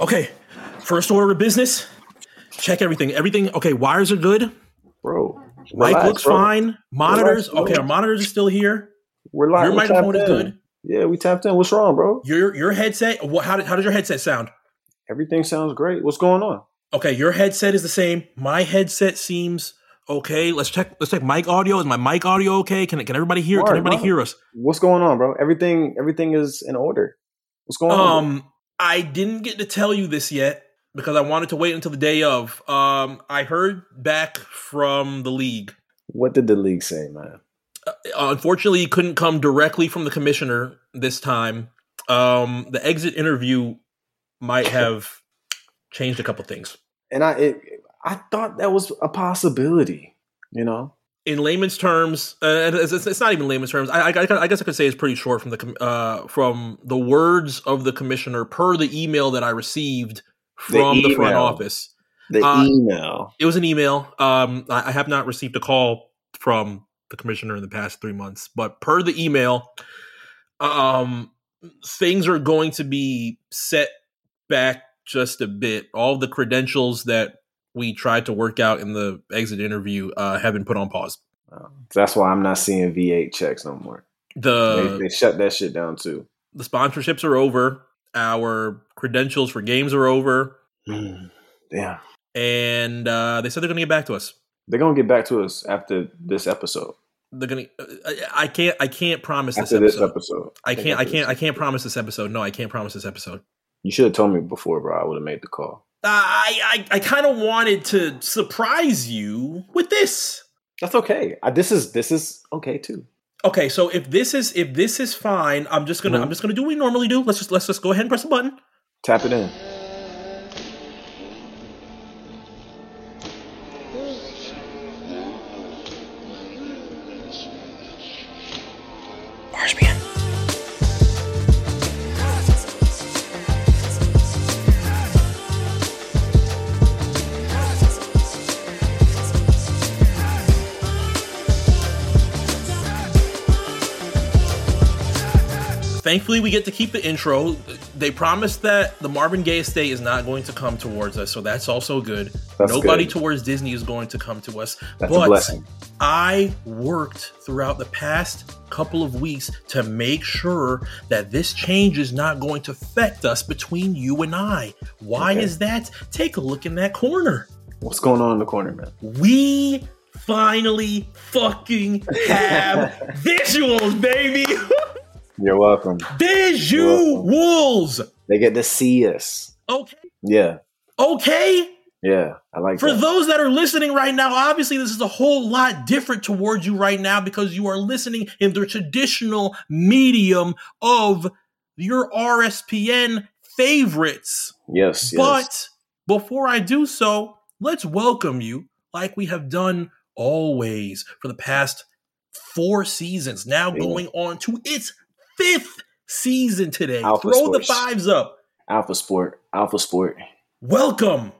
Okay, first order of business. Check everything. Everything. Okay, wires are good. Bro. Mic looks bro. fine. Monitors. Relax. Okay, our monitors are still here. We're live. Your microphone is in. good. Yeah, we tapped in. What's wrong, bro? Your your headset. What? How did how does your headset sound? Everything sounds great. What's going on? Okay, your headset is the same. My headset seems okay. Let's check. Let's check mic audio. Is my mic audio okay? Can can everybody hear? Can everybody bro. hear us? What's going on, bro? Everything everything is in order. What's going on? Um, I didn't get to tell you this yet because I wanted to wait until the day of. Um, I heard back from the league. What did the league say, man? Uh, unfortunately, it couldn't come directly from the commissioner this time. Um, the exit interview might have changed a couple things. And I it, I thought that was a possibility, you know? In layman's terms, uh, it's, it's- not even layman's terms. I, I, I guess I could say it's pretty short from the com- uh, from the words of the commissioner per the email that I received from the, front office. The Uh, email. It was an email. Um, I, I have not received a call from the commissioner in the past three months, but per the email, um, things are going to be set back just a bit. All the credentials that we tried to work out in the exit interview uh, have been put on pause. Oh, that's why I'm not seeing V8 checks no more. The they, they shut that shit down too. the sponsorships are over. Our credentials for games are over, Yeah. and uh, they said they're going to get back to us. They're gonna get back to us after this episode. They're going to. I can't. I can't promise this After this episode. episode. I can't. I can't. I can't promise this episode. No, I can't promise this episode. You should have told me before, bro. I would have made the call. Uh, I I, I kind of wanted to surprise you with this. That's okay. I, this is this is okay too. Okay, so if this is if this is fine, I'm just gonna Mhm. I'm just gonna do what we normally do. Let's just let's just go ahead and press the button. Tap it in. Thankfully, we get to keep the intro. They promised that the Marvin Gaye estate is not going to come towards us, so that's also good. That's Nobody good. towards Disney is going to come to us. That's but a blessing. I worked throughout the past couple of weeks to make sure that this change is not going to affect us between you and I. Why Okay. is that? Take a look in that corner. What's going on in the corner, man? We finally fucking have visuals, baby. You're welcome. visuals. They get to see us. Okay. Yeah. Okay. Yeah. I like For that. those that are listening right now, obviously this is a whole lot different towards you right now because you are listening in the traditional medium of your RSPN favorites. yes. Yes. But before I do so, let's welcome you like we have done always for the past four seasons, now Yeah. going on to its fifth season today. Alpha Throw the fives up. Alpha Sport. Alpha Sport. Welcome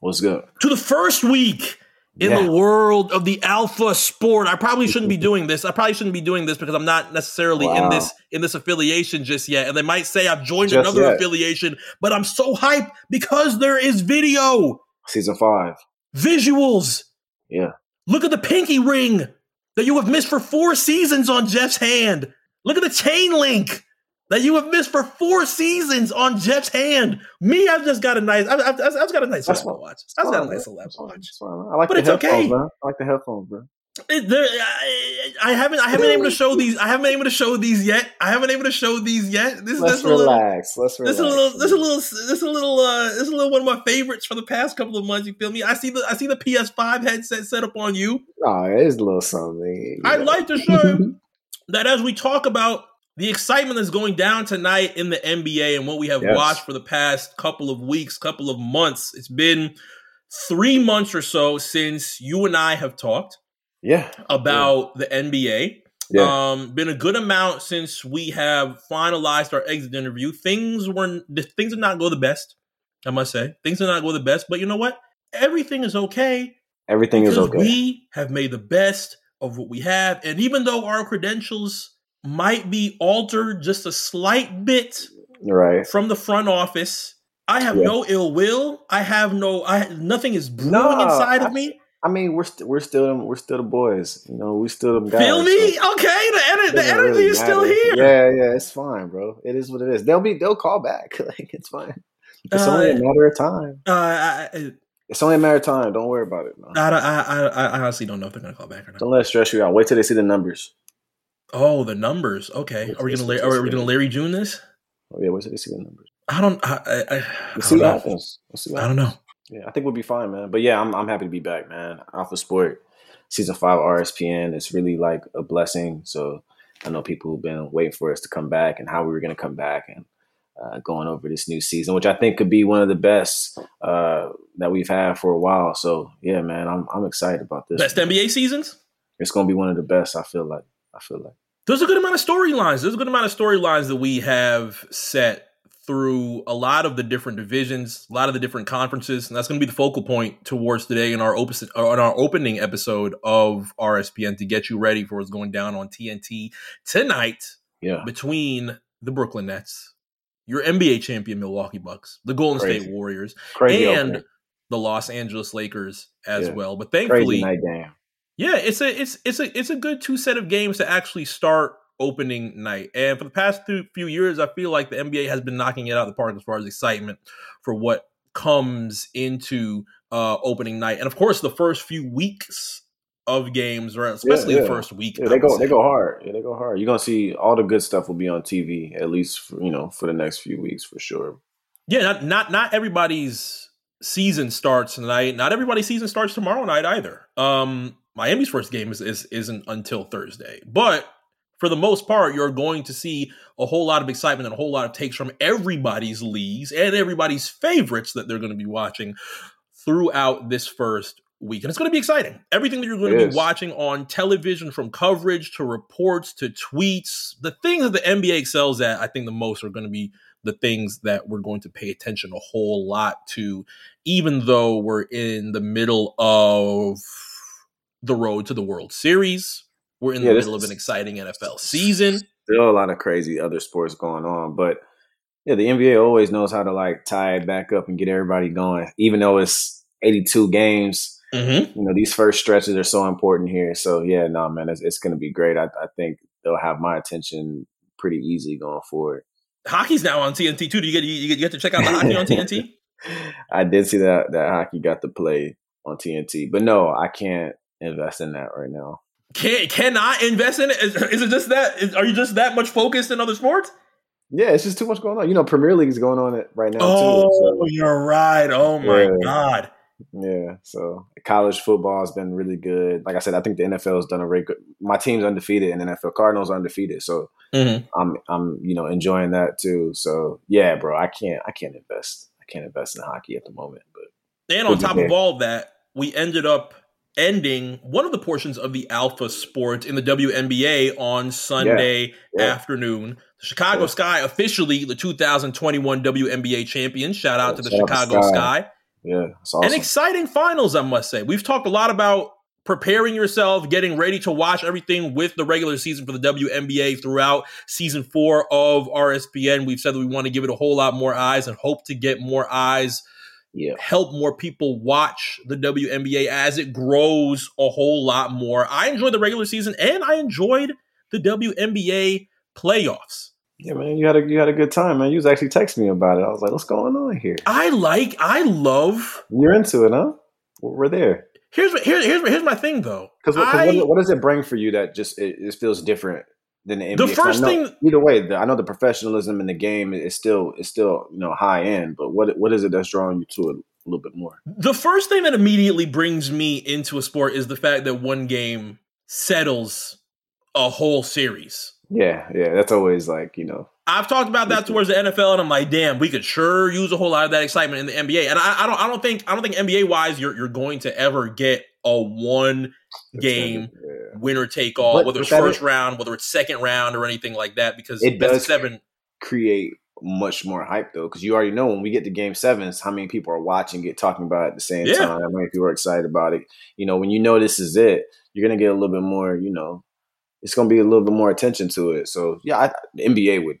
What's good? to the first week in Yeah. the world of the alpha sport. I probably shouldn't be doing this. I probably shouldn't be doing this because I'm not necessarily in this in this affiliation just yet. And they might say I've joined Just another yet. affiliation, but I'm so hyped because there is video, Season five. visuals. Yeah. Look at the pinky ring that you have missed for four seasons on Jeff's hand. Look at the chain link that you have missed for four seasons on Jeff's hand. Me, I've just got a nice. I've, I've, I've got a nice That's Apple. Watch. I've got a nice bro. Apple Watch. I like But the it's headphones, okay. man. I like the headphones, bro. It, there, I, I haven't I haven't been able to show these I haven't been able to show these yet. I haven't been able to show these yet. This, Let's this is a little relax. Let's relax. this is a little this is a little this is a little uh this is a little one of my favorites for the past couple of months. You feel me? I see the I see the PS5 headset set up on you. Oh, it's a little something. I'd like to show that as we talk about the excitement that's going down tonight in the NBA and what we have Yes. watched for the past couple of weeks, couple of months. It's been three months or so since you and I have talked Yeah. about the NBA. Yeah. Um, been a good amount since we have finalized our exit interview. Things were the things did not go the best. I must say things did not go the best. But you know what? Everything is okay Everything is okay. we have made the best of what we have. And even though our credentials might be altered just a slight bit right. from the front office, I have Yeah. no ill will. I have no. I nothing is brewing No, inside of I- me. I mean, we're st- we're still them, we're still the boys. You know, we still them guys. Feel me? it Okay, the, ener- the energy really is still here. Yeah, yeah, it's fine, bro. It is what it is. They'll be they'll call back. like it's fine. It's Uh, only a matter of time. Uh, I, I, It's only a matter of time. Don't worry about it. Man. I, I, I, I honestly don't know if they're gonna call back or not. Don't let it stress you out. Wait till they see the numbers. Oh, the numbers. Okay, are we gonna La- are we gonna Larry June this? Oh yeah, wait till they see the numbers. I don't. I, I, I, We'll see what know. happens. We'll see what I don't know. Yeah, I think we'll be fine, man. But yeah, I'm I'm happy to be back, man. Alpha Sport season five RSPN. It's really like a blessing. So I know people have been waiting for us to come back and how we were going to come back and uh, going over this new season, which I think could be one of the best uh, that we've had for a while. So yeah, man, I'm I'm excited about this. Best NBA seasons. It's going to be one of the best. I feel like. I feel like. There's a good amount of storylines. There's a good amount of storylines that we have set through a lot of the different divisions, a lot of the different conferences, and that's going to be the focal point towards today in our open, on our opening episode of RSPN to get you ready for what's going down on TNT tonight Yeah. between the Brooklyn Nets, your NBA champion Milwaukee Bucks, the Golden Crazy. State Warriors, Crazy and opening. the Los Angeles Lakers as Yeah. well. But thankfully, yeah, it's a it's it's a it's a good two set of games to actually start opening night. And for the past few years, I feel like the NBA has been knocking it out of the park as far as excitement for what comes into uh opening night. And of course, the first few weeks of games, or especially the yeah. first week. Yeah, they go. They go hard. Yeah, they go hard. You're gonna see all the good stuff will be on TV at least, for, you know, for the next few weeks for sure. Yeah, not not not everybody's season starts tonight. Not everybody's season starts tomorrow night either. Um, Miami's first game is, is isn't until Thursday, but for the most part, you're going to see a whole lot of excitement and a whole lot of takes from everybody's leagues and everybody's favorites that they're going to be watching throughout this first week. And it's going to be exciting. Everything that you're going It to be is. watching on television, from coverage to reports to tweets, the things that the NBA excels at, I think the most are going to be the things that we're going to pay attention a whole lot to, even though we're in the middle of the road to the World Series. We're in Yeah, the middle of an exciting NFL season. Still a lot of crazy other sports going on, but yeah, the NBA always knows how to like tie it back up and get everybody going, even though it's 82 games. Mm-hmm. You know, these first stretches are so important here. So yeah, no, man, it's, it's going to be great. I, I think they'll have my attention pretty easily going forward. Hockey's now on TNT too. Do you get you, you get to check out the hockey on TNT? I did see that that hockey got to play on TNT, but no, I can't invest in that right now. Can cannot invest in it? Is, is it just that? Is, are you just that much focused in other sports? Yeah, it's just too much going on. You know, Premier League is going on it right now Oh, too. you're right. Oh my Yeah. god. Yeah, so college football has been really good. Like I said, I think the NFL has done a very good. My team's undefeated, and the NFL Cardinals are undefeated. So Mhm. I'm I'm you know enjoying that too. So yeah, bro, I can't I can't invest I can't invest in hockey at the moment. But And on top of all that, we ended up ending one of the portions of the Alpha Sport in the WNBA on Sunday yeah. afternoon. The Chicago Yeah. Sky officially the 2021 WNBA champions. Shout out Yeah, to the shout Chicago Sky. Sky. Yeah, An awesome. exciting finals, I must say. We've talked a lot about preparing yourself, getting ready to watch everything with the regular season for the WNBA throughout season four of RSPN. We've said that we want to give it a whole lot more eyes and hope to get more eyes, yeah, help more people watch the WNBA as it grows a whole lot more. I enjoyed the regular season and I enjoyed the WNBA playoffs. Yeah, man, you had a you had a good time, man. You was actually texting me about it. I was like, what's going on here? I like, I love. You're into it, huh? We're there. Here's what here, here's here's my thing though. Because what, what does it bring for you that just it, it feels different than the NBA? The first know- thing- either way, the, I know the professionalism in the game is still is still you know high end, but what what is it that's drawing you to it a little bit more? The first thing that immediately brings me into a sport is the fact that one game settles a whole series. Yeah, yeah, that's always like you know, I've talked about that towards the NFL, and I'm like, damn, we could sure use a whole lot of that excitement in the NBA. And I, I don't, I don't think, I don't think NBA wise, you're you're going to ever get a one game Yeah. winner take all, But- whether it's first is- round, whether it's second round, or anything like that. Because It does- seven, create much more hype though, because you already know when we get to game sevens, how many people are watching it, talking about it at the same Yeah. time, how many people are excited about it. You know, when you know this is it, you're gonna get a little bit more. You know, it's gonna be a little bit more attention to it. So yeah, I, the NBA would,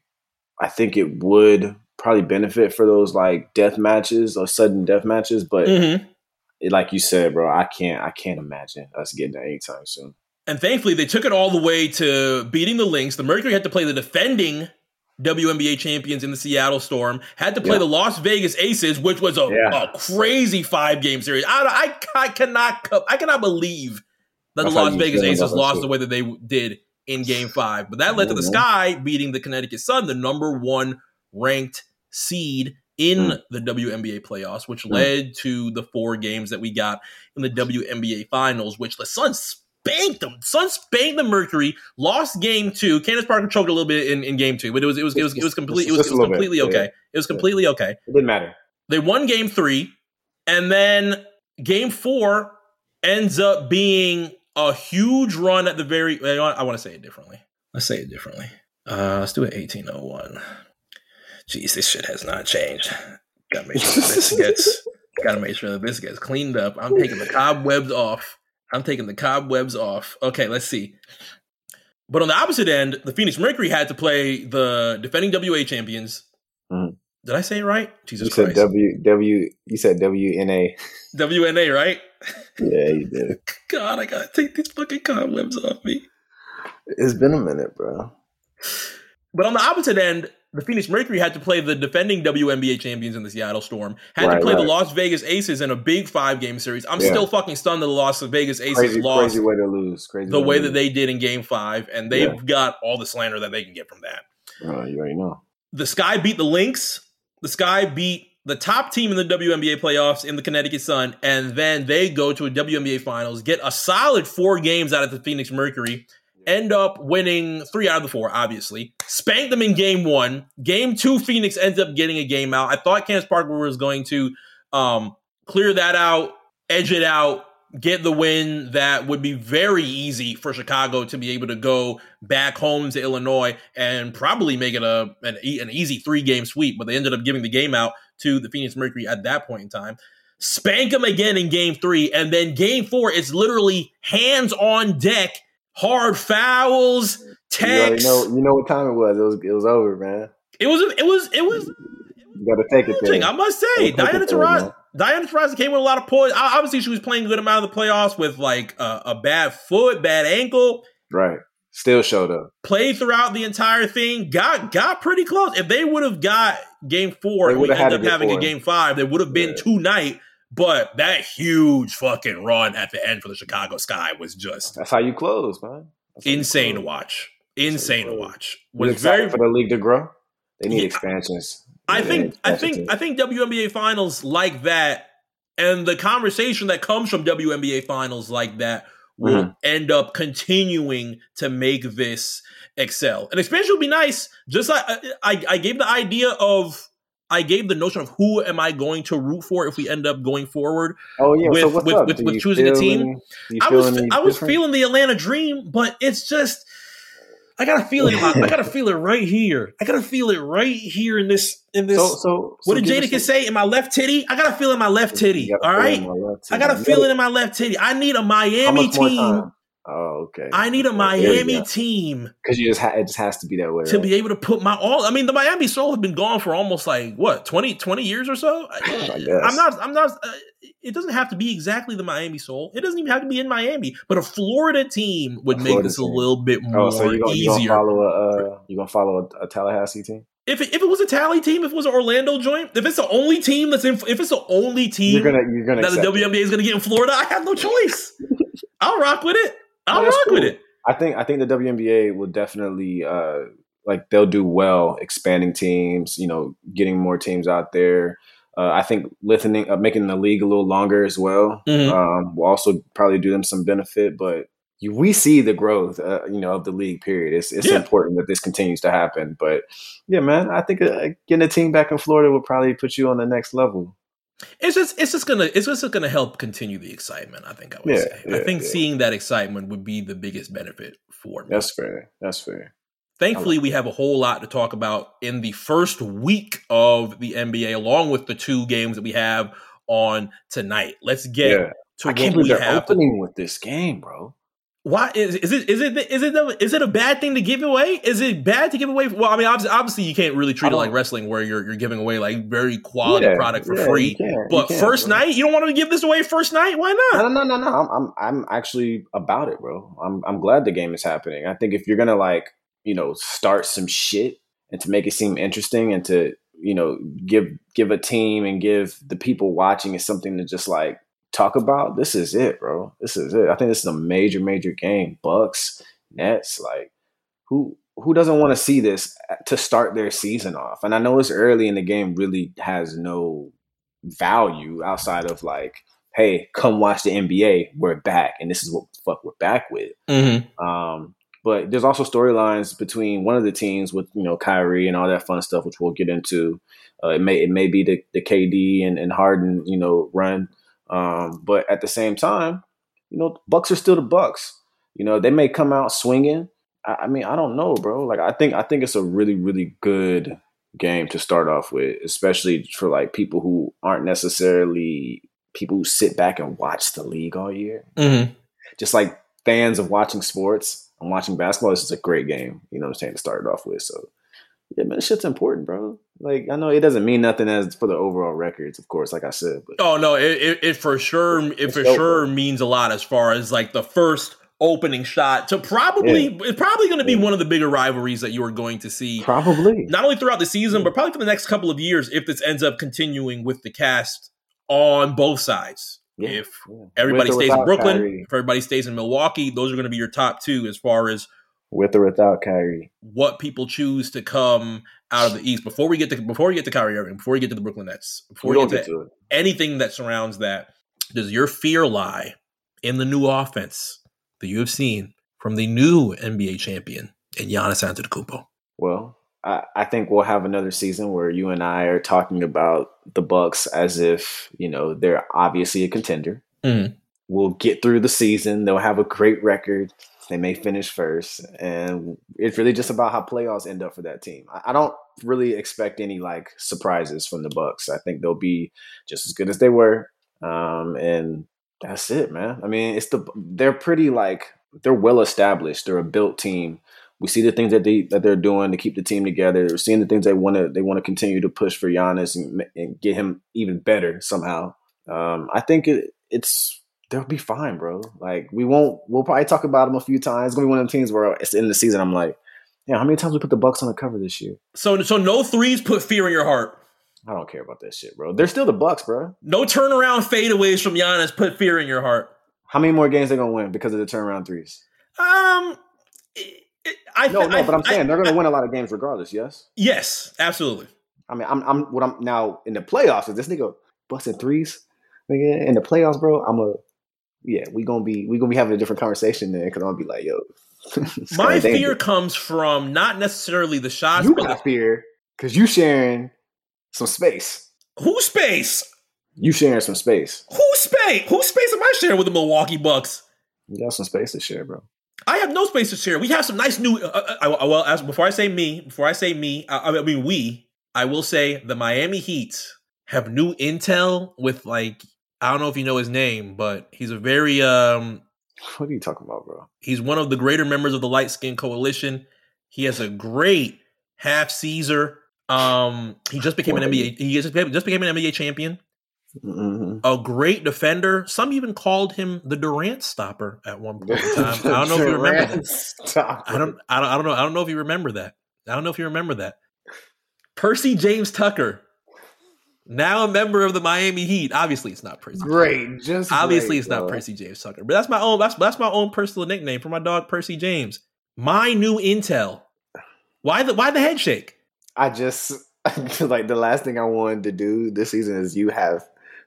I think it would probably benefit for those like death matches or sudden death matches, but Mm-hmm. it, like you said, bro, I can't I can't imagine us getting that anytime soon. And thankfully, they took it all the way to beating the Lynx. The Mercury had to play the defending WNBA champions in the Seattle Storm, had to play Yeah. the Las Vegas Aces, which was a, Yeah. a crazy five game series. I, I, I cannot I cannot believe that the Las Vegas Aces lost too. the way that they did in game five. But that led to the Mhm. Sky beating the Connecticut Sun, the number one ranked seed in Mm. the WNBA playoffs, which Mm. led to the four games that we got in the WNBA finals, which the Sun spanked them. Sun spanked the Mercury, lost game two. Candace Parker choked a little bit in, in game two, but it was it was it was it was complete it was, it was little bit, completely yeah. okay. It was completely okay. It didn't matter. They won game three, and then game four ends up being a huge run at the very. I want, to say it differently. Let's say it differently. Uh, let's do it 1801. Jeez, this shit has not changed. Gotta make sure this gets. Gotta make sure that this gets cleaned up. I'm taking the cobwebs off. I'm taking the cobwebs off. Okay, let's see. But on the opposite end, the Phoenix Mercury had to play the defending WA champions. Mhm. Did I say it right? Jesus You said Christ. W W. You said W N A. WNA, right? Yeah, you did. God, I gotta take these fucking cobwebs off me. It's been a minute, bro. But on the opposite end, the Phoenix Mercury had to play the defending WNBA champions in the Seattle Storm, had Right, to play the. Las Vegas Aces in a big five game series. I'm Yeah. still fucking stunned that the Las Vegas Aces Crazy, lost crazy way to lose. Crazy the way to that they did in game five, and they've Yeah. got all the slander that they can get from that. Oh, you already know. The Sky beat the Lynx. The Sky beat the top team in the WNBA playoffs in the Connecticut Sun, and then they go to a WNBA finals, get a solid four games out of the Phoenix Mercury, end up winning three out of the four, obviously. Spank them in game one. Game two, Phoenix ends up getting a game out. I thought Candace Parker was going to um, clear that out, edge it out, get the win that would be very easy for Chicago to be able to go back home to Illinois and probably make it a an, an easy three game sweep. But they ended up giving the game out to the Phoenix Mercury at that point in time. Spank them again in game three, and then game four, it's literally hands on deck, hard fouls, You already techs. know. You know what time it was. It was. It was over, man. It was it was it was You got to take it there. I must say. Diana Taurasi. Diana Taurasi came with a lot of poise. Obviously, she was playing a good amount of the playoffs with like a, a bad foot, bad ankle. Right. Still showed up. Played throughout the entire thing. Got got pretty close. If they would have got game four, we ended up having a game five. They would have been Yeah. tonight. But that huge fucking run at the end for the Chicago Sky was just That's how you close, man. That's insane to watch. Insane to close. watch. Was excited very for the league to grow. They need Yeah. expansions. I think I think. I think WNBA finals like that and the conversation that comes from WNBA finals like that will Mhm. end up continuing to make this excel. An expansion would be nice. Just like I, I, gave the idea of I gave the notion of who am I going to root for if we end up going forward. Oh yeah. so with- what's with- with- with choosing a team? any- I was I was different? feeling the Atlanta Dream, but it's just I gotta feel it. I gotta feel it right here. I gotta feel it right here in this in this. So, so, What so did Jadakiss some- say? In my left titty? I gotta feel in my left titty. All right. gotta All feel right, in my left I gotta You feel it in my left titty. I need a Miami team. Oh, okay. I need a Miami team because you just ha- it just has to be that way. to right? be able to put my all. I mean, the Miami Sol have been gone for almost like what 20, 20 years or so. I guess. I'm not. I'm not. Uh, it doesn't have to be exactly the Miami Sol. It doesn't even have to be in Miami. But a Florida team would A make Florida this a little bit more Oh, so you're gonna, you gonna follow a uh, you gonna follow a, a Tallahassee team? if it, if it was a tally team, if it was an Orlando joint, if it's the only team that's in, if it's the only team You're gonna you're gonna that the accept it. WNBA is going to get in Florida, I have no choice. I'll rock with it. That's rock with it. I think I think the WNBA will definitely uh like they'll do well expanding teams, you know, getting more teams out there. Uh, I think lengthening, uh, making the league a little longer as well, Mhm. um, will also probably do them some benefit. But you, we see the growth, uh, you know, of the league. Period. It's it's Yeah. important that this continues to happen. But yeah, man, I think uh, getting a team back in Florida would probably put you on the next level. It's just it's just gonna it's just gonna help continue the excitement. I think I would Yeah, say. I think yeah. seeing that excitement would be the biggest benefit for me. That's fair. That's fair. Thankfully, we have a whole lot to talk about in the first week of the NBA, along with the two games that we have on tonight. Let's get Yeah, to I what can't we believe they're have. to- opening with this game, bro. Why is, is it is it is it a, is it a bad thing to give away? Is it bad to give away? Well, I mean, obviously, obviously you can't really treat it like oh. wrestling where you're you're giving away like very quality yeah, product for yeah, free. but first bro. night, you don't want to give this away first night. Why not? No, no, no, no. I'm I'm I'm actually about it, bro. I'm I'm glad the game is happening. I think if you're gonna like you know start some shit and to make it seem interesting and to you know give give a team and give the people watching is something to just like talk about, this is it, bro. This is it. I think this is a major, major game. Bucks, Nets, like who who doesn't want to see this to start their season off? And I know it's early in the game really has no value outside of like, hey, come watch the NBA. We're back, and this is what the fuck we're back with. Mm-hmm. Um, but there's also storylines between one of the teams with you know Kyrie and all that fun stuff, which we'll get into. Uh, it may it may be the, the KD and, and Harden you know run um, but at the same time, you know, Bucks are still the Bucks. You know, they may come out swinging. I, I mean, I don't know, bro. Like, I think I think it's a really, really good game to start off with, especially for like people who aren't necessarily people who sit back and watch the league all year. Mm-hmm. Just like fans of watching sports and watching basketball, this is a great game. You know what I'm saying to start it off with. So yeah, man, shit's important, bro. Like I know it doesn't mean nothing as for the overall records, of course, like I said. But oh no, it, it, it for sure it for sure means a lot as far as like the first opening shot to probably yeah. it's probably going to be yeah. one of the bigger rivalries that you are going to see probably not only throughout the season yeah. but probably for the next couple of years if this ends up continuing with the cast on both sides if everybody stays in brooklyn Kyrie. if everybody stays in milwaukee those are going to be your top two as far as with or without Kyrie. What people choose to come out of the East before we get to before we get to Kyrie Irving, before we get to the Brooklyn Nets, before we, we get, to, to anything that surrounds that. Does your fear lie in the new offense that you have seen from the new NBA champion in Giannis Antetokounmpo? Well, I, I think we'll have another season where you and I are talking about the Bucks as if you know they're obviously a contender. Mm. We'll get through the season; they'll have a great record they may finish first, and it's really just about how playoffs end up for that team. I, I don't really expect any like surprises from the Bucks. I think they'll be just as good as they were, um, and that's it, man. I mean, it's the they're pretty like they're well established. They're a built team. We see the things that they that they're doing to keep the team together. We're seeing the things they want to they want to continue to push for Giannis and, and get him even better somehow. Um, I think it, it's they'll be fine, bro. Like we won't. We'll probably talk about them a few times. It's gonna be one of the teams where it's the end of the season. I'm like, yeah, how many times we put the Bucks on the cover this year? So, so no threes put fear in your heart. I don't care about that shit, bro. They're still the Bucks, bro. No turnaround fadeaways from Giannis put fear in your heart. How many more games they gonna win because of the turnaround threes? Um, I think. no, no, but I'm saying I, they're gonna I, win a lot of games regardless. Yes. Yes, absolutely. I mean, I'm, I'm what I'm now in the playoffs. Is this nigga busting threes? Nigga, in the playoffs, bro, I'm a yeah, we gonna be we gonna be having a different conversation there because I'll be like, yo. My fear comes from not necessarily the shots. You got fear because you sharing some space. Who space? You sharing some space. Who space? Who space am I sharing with the Milwaukee Bucks? You got some space to share, bro. I have no space to share. We have some nice new. Uh, uh, uh well, as before I say me, before I say me, I, I mean we. I will say the Miami Heat have new intel with like I don't know if you know his name, but he's a very um what are you talking about, bro? He's one of the greater members of the Light Skin Coalition. He has a great half Caesar. Um, he just became an NBA. He just became, just became an NBA champion. Mm-hmm. A great defender. Some even called him the Durant stopper at one point in time. I don't know if you remember that. I don't, I don't. I don't know. I don't know if you remember that. I don't know if you remember that. Percy James Tucker now a member of the Miami Heat. Obviously, it's not Percy. Great, just obviously great, it's not Percy James Tucker, but that's my own. That's that's my own personal nickname for my dog Percy James. My new intel. Why the why the head shake? I just like the last thing I wanted to do this season is you have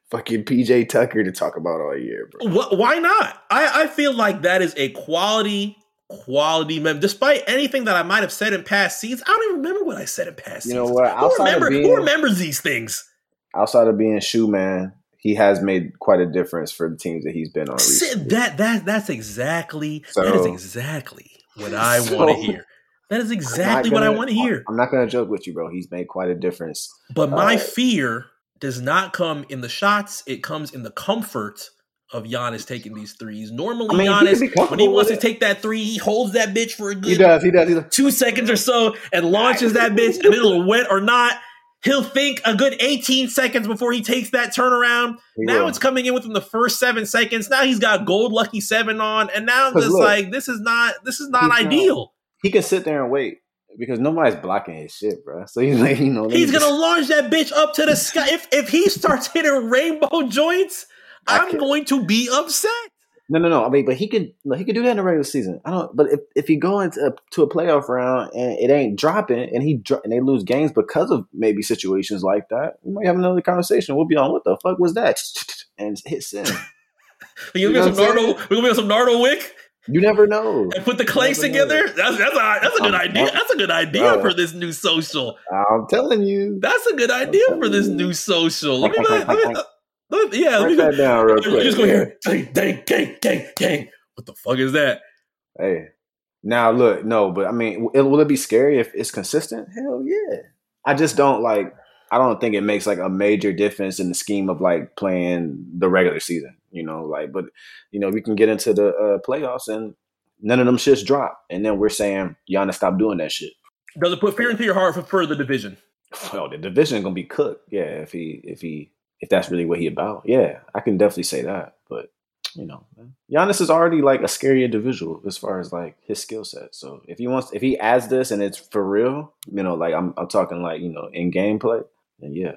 fucking PJ Tucker to talk about all year, bro. why not? I, I feel like that is a quality quality member. Despite anything that I might have said in past seasons, I don't even remember what I said in past. Seasons. You know what? Who, remember, being, who remembers these things? Outside of being shoe man, he has made quite a difference for the teams that he's been on. Recently. That that that's exactly so, that is exactly what I so, want to hear. That is exactly gonna, what I want to hear. I'm not going to joke with you, bro. He's made quite a difference. But my uh, fear does not come in the shots; it comes in the comfort of Giannis taking these threes. Normally, I mean, Giannis, be when he wants to take that three, he holds that bitch for a good He does. He does. He does. two seconds or so and launches that bitch, and it'll wet or not. He'll think a good 18 seconds before he takes that turnaround. He now will. it's coming in within the first seven seconds. Now he's got gold lucky seven on, and now just look, like, this is not this is not he's not- ideal. he can sit there and wait because nobody's blocking his shit, bro. So he's like, you know, He's gonna launch that bitch up to the sky. If if he starts hitting rainbow joints, I I'm can't- going to be upset. No, no, no. I mean, but he could no, he could do that in the regular season. I don't. But if if he go into to a playoff round and it ain't dropping, and he and they lose games because of maybe situations like that, we might have another conversation. We'll be on what the fuck was that, and hit send. We You gonna get some Nardo. We gonna get some Nardo wick You never know. and put the clanks together. That's that's a that's a good I'm- idea. That's a good idea Bro. for this new social. I'm telling you. That's a good idea for this new social. Let me, let me, let yeah, let me, that down real you quick. just go here. Dang, dang, gang, gang, gang. What the fuck is that? Hey, now look, no, but I mean, will will it be scary if it's consistent? Hell yeah. I just don't like. I don't think it makes like a major difference in the scheme of like playing the regular season. You know, like, but you know, we can get into the uh, playoffs and none of them shits drop, and then we're saying Giannis stop doing that shit. Does it put fear into your heart for further division? Well, the division gonna be cooked. Yeah, if he if he if that's really what he about. Yeah, I can definitely say that. But you know, Giannis is already like a scary individual as far as like his skill set. So if he wants, if he adds this and it's for real, you know, like I'm I'm talking like you know in gameplay, then yeah,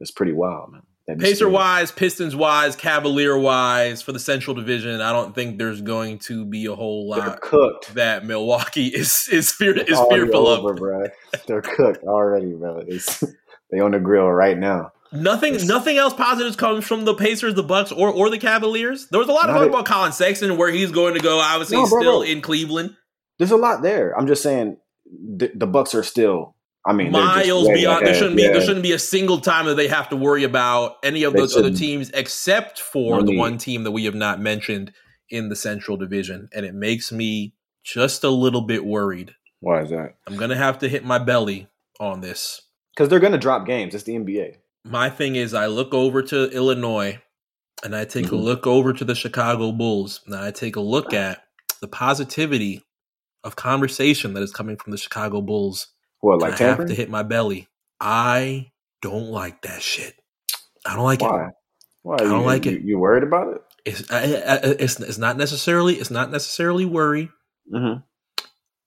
it's pretty wild, man. Pacer scary. wise, Pistons wise, Cavalier wise, for the Central Division, I don't think there's going to be a whole they're lot cooked. that Milwaukee is is fear is fearful over, of. bro. They're cooked already, bro. It's, they on the grill right now. Nothing, It's- nothing else positive comes from the Pacers, the Bucks, or or the Cavaliers. There was a lot of talk it- about Collin Sexton, where he's going to go. Obviously, No, bro, still bro. in Cleveland, There's a lot there. I'm just saying the, the Bucks are still. I mean, miles beyond. There shouldn't be Yeah. there shouldn't be a single time that they have to worry about any of They those other teams, except for No the need. one team that we have not mentioned in the Central Division, and it makes me just a little bit worried. Why is that? I'm gonna have to hit my belly on this. Because they're going to drop games. It's the NBA. My thing is, I look over to Illinois, and I take a Mhm. look over to the Chicago Bulls, and I take a look at the positivity of conversation that is coming from the Chicago Bulls. What, like I have to hit my belly. I don't like that shit. I don't like it. Why? Why? I don't you, like you, it. You worried about it? It's, I, I, it's it's not necessarily it's not necessarily worry. Mm-hmm.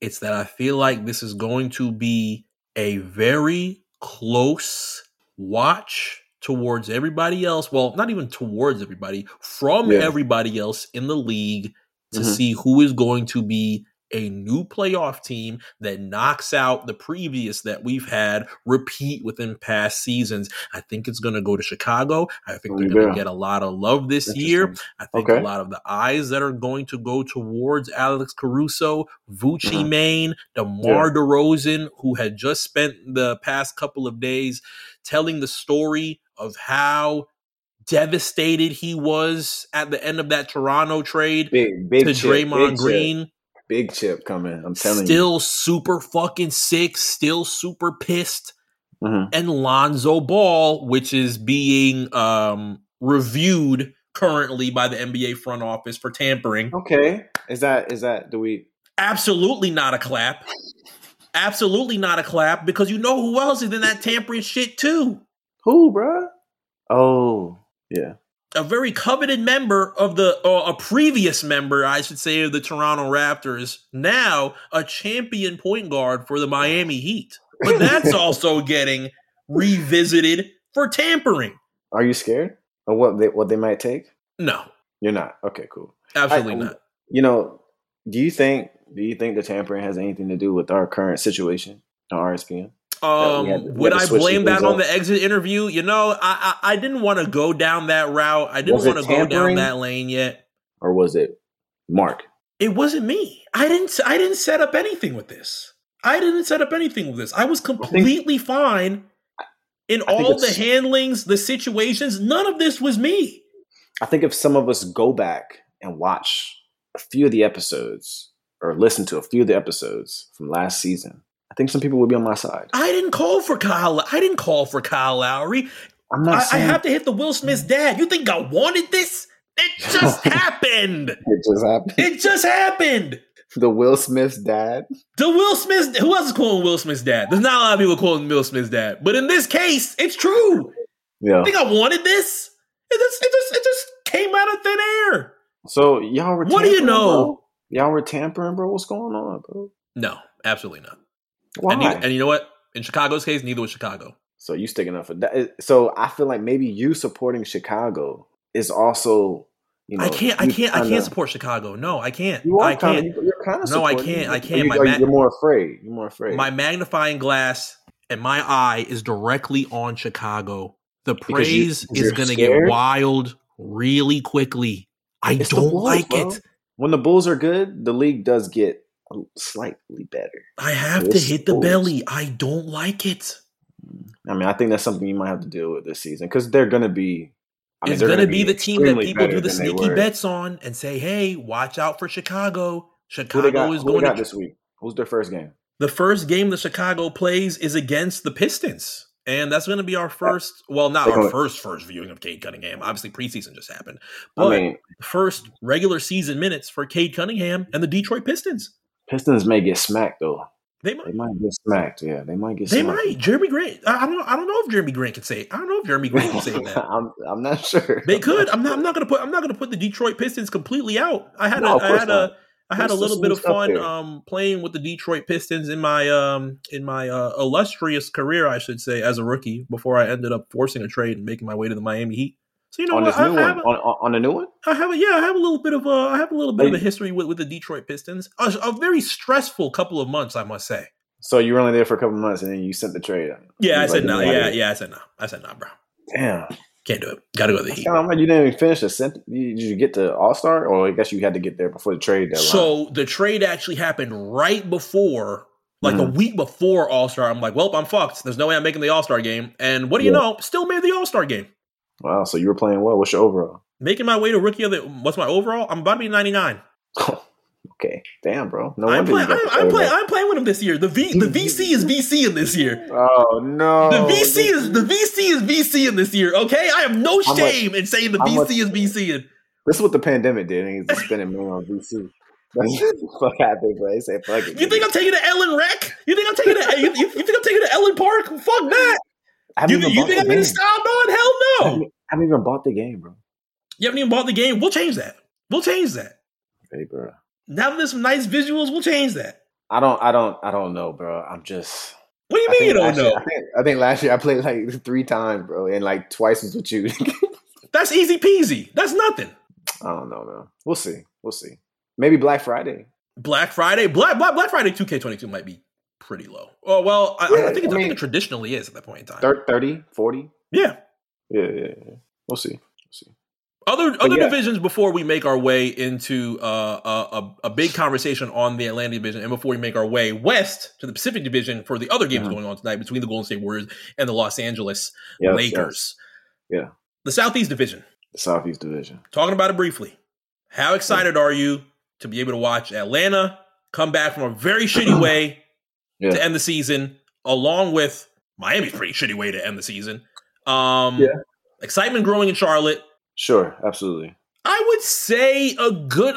It's that I feel like this is going to be a very close watch towards everybody else. Well, not even towards everybody, from Yeah. everybody else in the league to Mhm. see who is going to be a new playoff team that knocks out the previous that we've had repeat within past seasons. I think it's going to go to Chicago. I think they're going to get a lot of love this year. I think Okay. a lot of the eyes that are going to go towards Alex Caruso, Vucci Mhm. Main, DeMar DeRozan, who had just spent the past couple of days telling the story of how devastated he was at the end of that Toronto trade Big, big to Draymond big Green. Big chip coming. I'm telling you. Still super fucking sick, still super pissed. Mhm. and Lonzo Ball, which is being um, reviewed currently by the NBA front office for tampering. Okay. Is that, is that, do we, Absolutely not a clap. Absolutely not a clap because you know who else is in that tampering shit too. who, bruh? Oh, yeah. A very coveted member of the, or a previous member, I should say, of the Toronto Raptors, now a champion point guard for the Miami Heat. But that's also getting revisited for tampering. Are you scared of what they, what they might take? No, You're not. Okay, cool. absolutely I- not. You know, do you think do you think the tampering has anything to do with our current situation on RSPN? Um, would I blame that on the exit interview? You know, I I, I didn't want to go down that route. I didn't want to go down that lane yet. Or was it Mark? It wasn't me. I didn't. I didn't set up anything with this. I didn't set up anything with this. I was completely fine in I all the handlings, the situations. None of this was me. I think if some of us go back and watch a few of the episodes or listen to a few of the episodes from last season, I think some people would be on my side. I didn't call for Kyle. I didn't call for Kyle Lowry. I'm not I, I have to hit the Will Smith's mm. dad. You think I wanted this? It just happened. It just happened. It just happened. The Will Smith's dad. The Will Smith's who else is quoting Will Smith's dad? There's not a lot of people quoting Will Smith's dad, but in this case, it's true. Yeah. I think I wanted this. It just, it just, it just came out of thin air. So y'all were. What do you know? bro? Y'all were tampering, bro. What's going on, bro? No, absolutely not. Why? And, neither- and you know what? In Chicago's case, neither was Chicago. so you sticking up for that? So I feel like maybe you supporting Chicago is also, you know, I can't, I can't, I kinda- can't support Chicago. No, I can't. You are I kind can't. of, you're kind of. No, I can't, I can't. My You, ma- are more afraid. You're more afraid. My magnifying glass and my eye is directly on Chicago. The Because you- praise is going to get wild really quickly. I It's don't Bulls, like bro. it. when the Bulls are good, the league does get slightly better. I have to hit the belly. I don't like it. I mean, I think that's something you might have to deal with this season because they're going to be. I it's going to gonna be the team that people do the sneaky bets on and say, "Hey, watch out for Chicago." Chicago got? is going to this week? Who's their first game? the first game that Chicago plays is against the Pistons. And that's going to be our first, well, not our first first viewing of Cade Cunningham. Obviously, preseason just happened, I but mean, first regular season minutes for Cade Cunningham and the Detroit Pistons. Pistons may get smacked though. They They might, might get smacked. Yeah, they might get. they smacked. might. Jerami Grant. I, don't. know. I don't know if Jerami Grant can say. It. I don't know if Jerami Grant can say that. I'm, I'm not sure. They could. I'm not. I'm not going to put. I'm not to put the Detroit Pistons completely out. I had. No, of a, I had not. a. I had There's a little bit of fun um, playing with the Detroit Pistons in my um, in my uh, illustrious career, I should say, as a rookie before I ended up forcing a trade and making my way to the Miami Heat. So you know on what? this I, new I one, have a, on, on the new one. I have a, yeah, I have a little bit of a, I have a little bit of a history with, with the Detroit Pistons. A, a very stressful couple of months, I must say. So you were only there for a couple months, and then you sent the trade. Yeah, I was said like, no. "Get me Yeah, yeah, I said no. I said no, bro. Damn. Can't do it. Got to go to the Heat. Like you didn't even finish the sent. Did you get to All Star, or I guess you had to get there before the trade deadline? So the trade actually happened right before, like a Mhm. week before All Star. I'm like, well, I'm fucked. There's no way I'm making the All Star game. And what do you Yeah. know? Still made the All Star game. Wow, so you were playing well. What's your overall? Making my way to rookie of the. What's my overall? I'm about to be 99. okay, damn, bro. No I'm playing. I'm, I'm playing. I'm playing with him this year. The V. The VC is VC in this year. Oh no, The VC is the VC is VC in this year. Okay, I have no How much- shame in saying the VC much- is VC. In. This is what the pandemic did. He's spending money on VC. fuck out there, bro. He said, "Fuck it." You think I'm taking to Ellen Rec? You think I'm taking to? you, you think I'm taking to Ellen Park? Fuck that. I You, you think I'm getting game. stopped on? Hell I no. haven't, I haven't even bought the game, bro. You haven't even bought the game. We'll change that. We'll change that. Hey, bro. Now that there's some nice visuals, we'll change that. I don't, I don't, I don't know, bro. I'm just. What do you I mean you don't know? year- I think, I think last year I played like three times, bro, and like twice was with you. That's easy peasy. That's nothing. I don't know, man. We'll see. We'll see. Maybe Black Friday. Black Friday, Black Black, Black Friday 2K22 might be pretty low. Oh well, I, I think it's, I I mean- think it traditionally is at that point in time. Thir- 30, 40. Yeah. Yeah, yeah, yeah. We'll see. We'll see. Other other yeah. divisions before we make our way into uh, a, a a big conversation on the Atlantic division, and before we make our way west to the Pacific division for the other games Mhm. going on tonight between the Golden State Warriors and the Los Angeles Yes, Lakers. yes. Yeah. The Southeast division. The Southeast Division. Talking about it briefly. How excited are you to be able to watch Atlanta come back from a very shitty way Yeah. to end the season, along with Miami's pretty shitty way to end the season? Um, Yeah. Excitement growing in Charlotte. Sure, absolutely. I would say a good.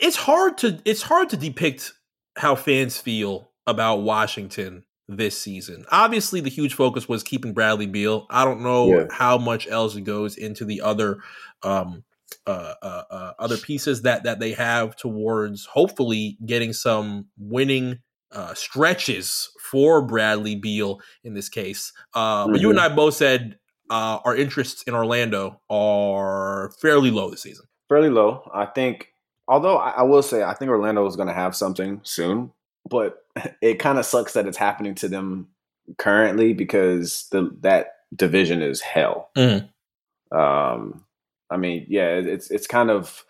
It's hard to it's hard to depict how fans feel about Washington this season. Obviously, the huge focus was keeping Bradley Beal. I don't know Yeah. how much else goes into the other um, uh, uh, uh, other pieces that that they have towards hopefully getting some winning uh, stretches for Bradley Beal in this case. Uh, But you and I both said uh, our interests in Orlando are fairly low this season. Fairly low. I think, although I, I will say, I think Orlando is going to have something soon, but it kind of sucks that it's happening to them currently because the that division is hell. Mhm. Um, I mean, yeah, it- it's it's kind of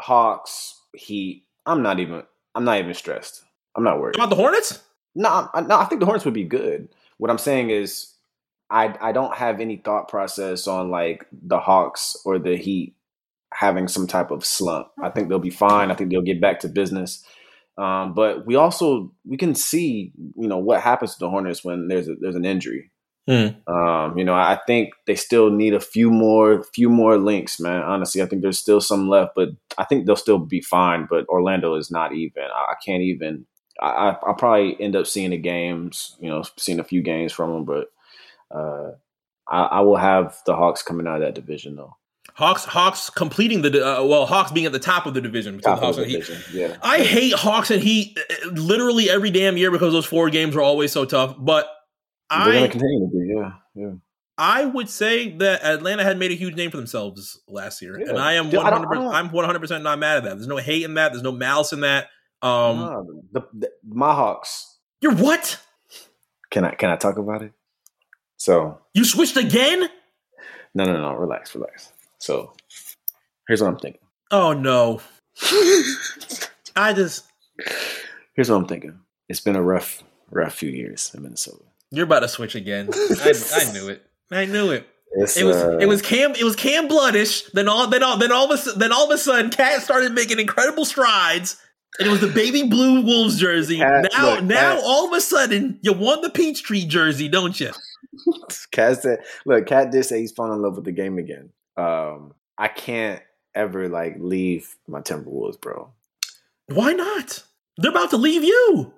Hawks, Heat. I'm not even. I'm not even stressed. I'm not worried. About the Hornets? No, I, no, I think the Hornets would be good. What I'm saying is, I I don't have any thought process on like the Hawks or the Heat having some type of slump. I think they'll be fine. I think they'll get back to business. Um, but we also we can see, you know, what happens to the Hornets when there's a, there's an injury. Hmm. Um, you know, I think they still need a few more, few more links, man. Honestly, I think there's still some left, but I think they'll still be fine. But Orlando is not even. I can't even. I I'll probably end up seeing the games, you know, seeing a few games from them, but uh, I, I will have the Hawks coming out of that division though. Hawks, Hawks completing the uh, well, Hawks being at the top of the division. Top Hawks of the and Heat. division, yeah. I hate Hawks and Heat uh, literally every damn year because those four games are always so tough. But They're gonna I, continue to be, yeah, yeah. I would say that Atlanta had made a huge name for themselves last year, Yeah. and I am one I hundred. I I'm one hundred percent not mad at that. There's no hate in that. There's no malice in that. Um, Nah, the, the, my Hawks. you're what? Can I can I talk about it? So You switched again? no, no, no. Relax, relax. So here's what I'm thinking. Oh no! I just Here's what I'm thinking. It's been a rough, rough few years in Minnesota. you're about to switch again. I, I knew it. I knew it. It's, It was uh, it was Cam it was Cam Bloodish. Then all then all then all of a then all of a sudden, Cat started making incredible strides. And it was the baby blue Wolves jersey. Cat- now look, now Cat- all of a sudden you won the Peachtree jersey, don't you? Cat said, "Look, Cat did say he's falling in love with the game again. Um, I can't ever like leave my Timberwolves, bro. Why not? They're about to leave you.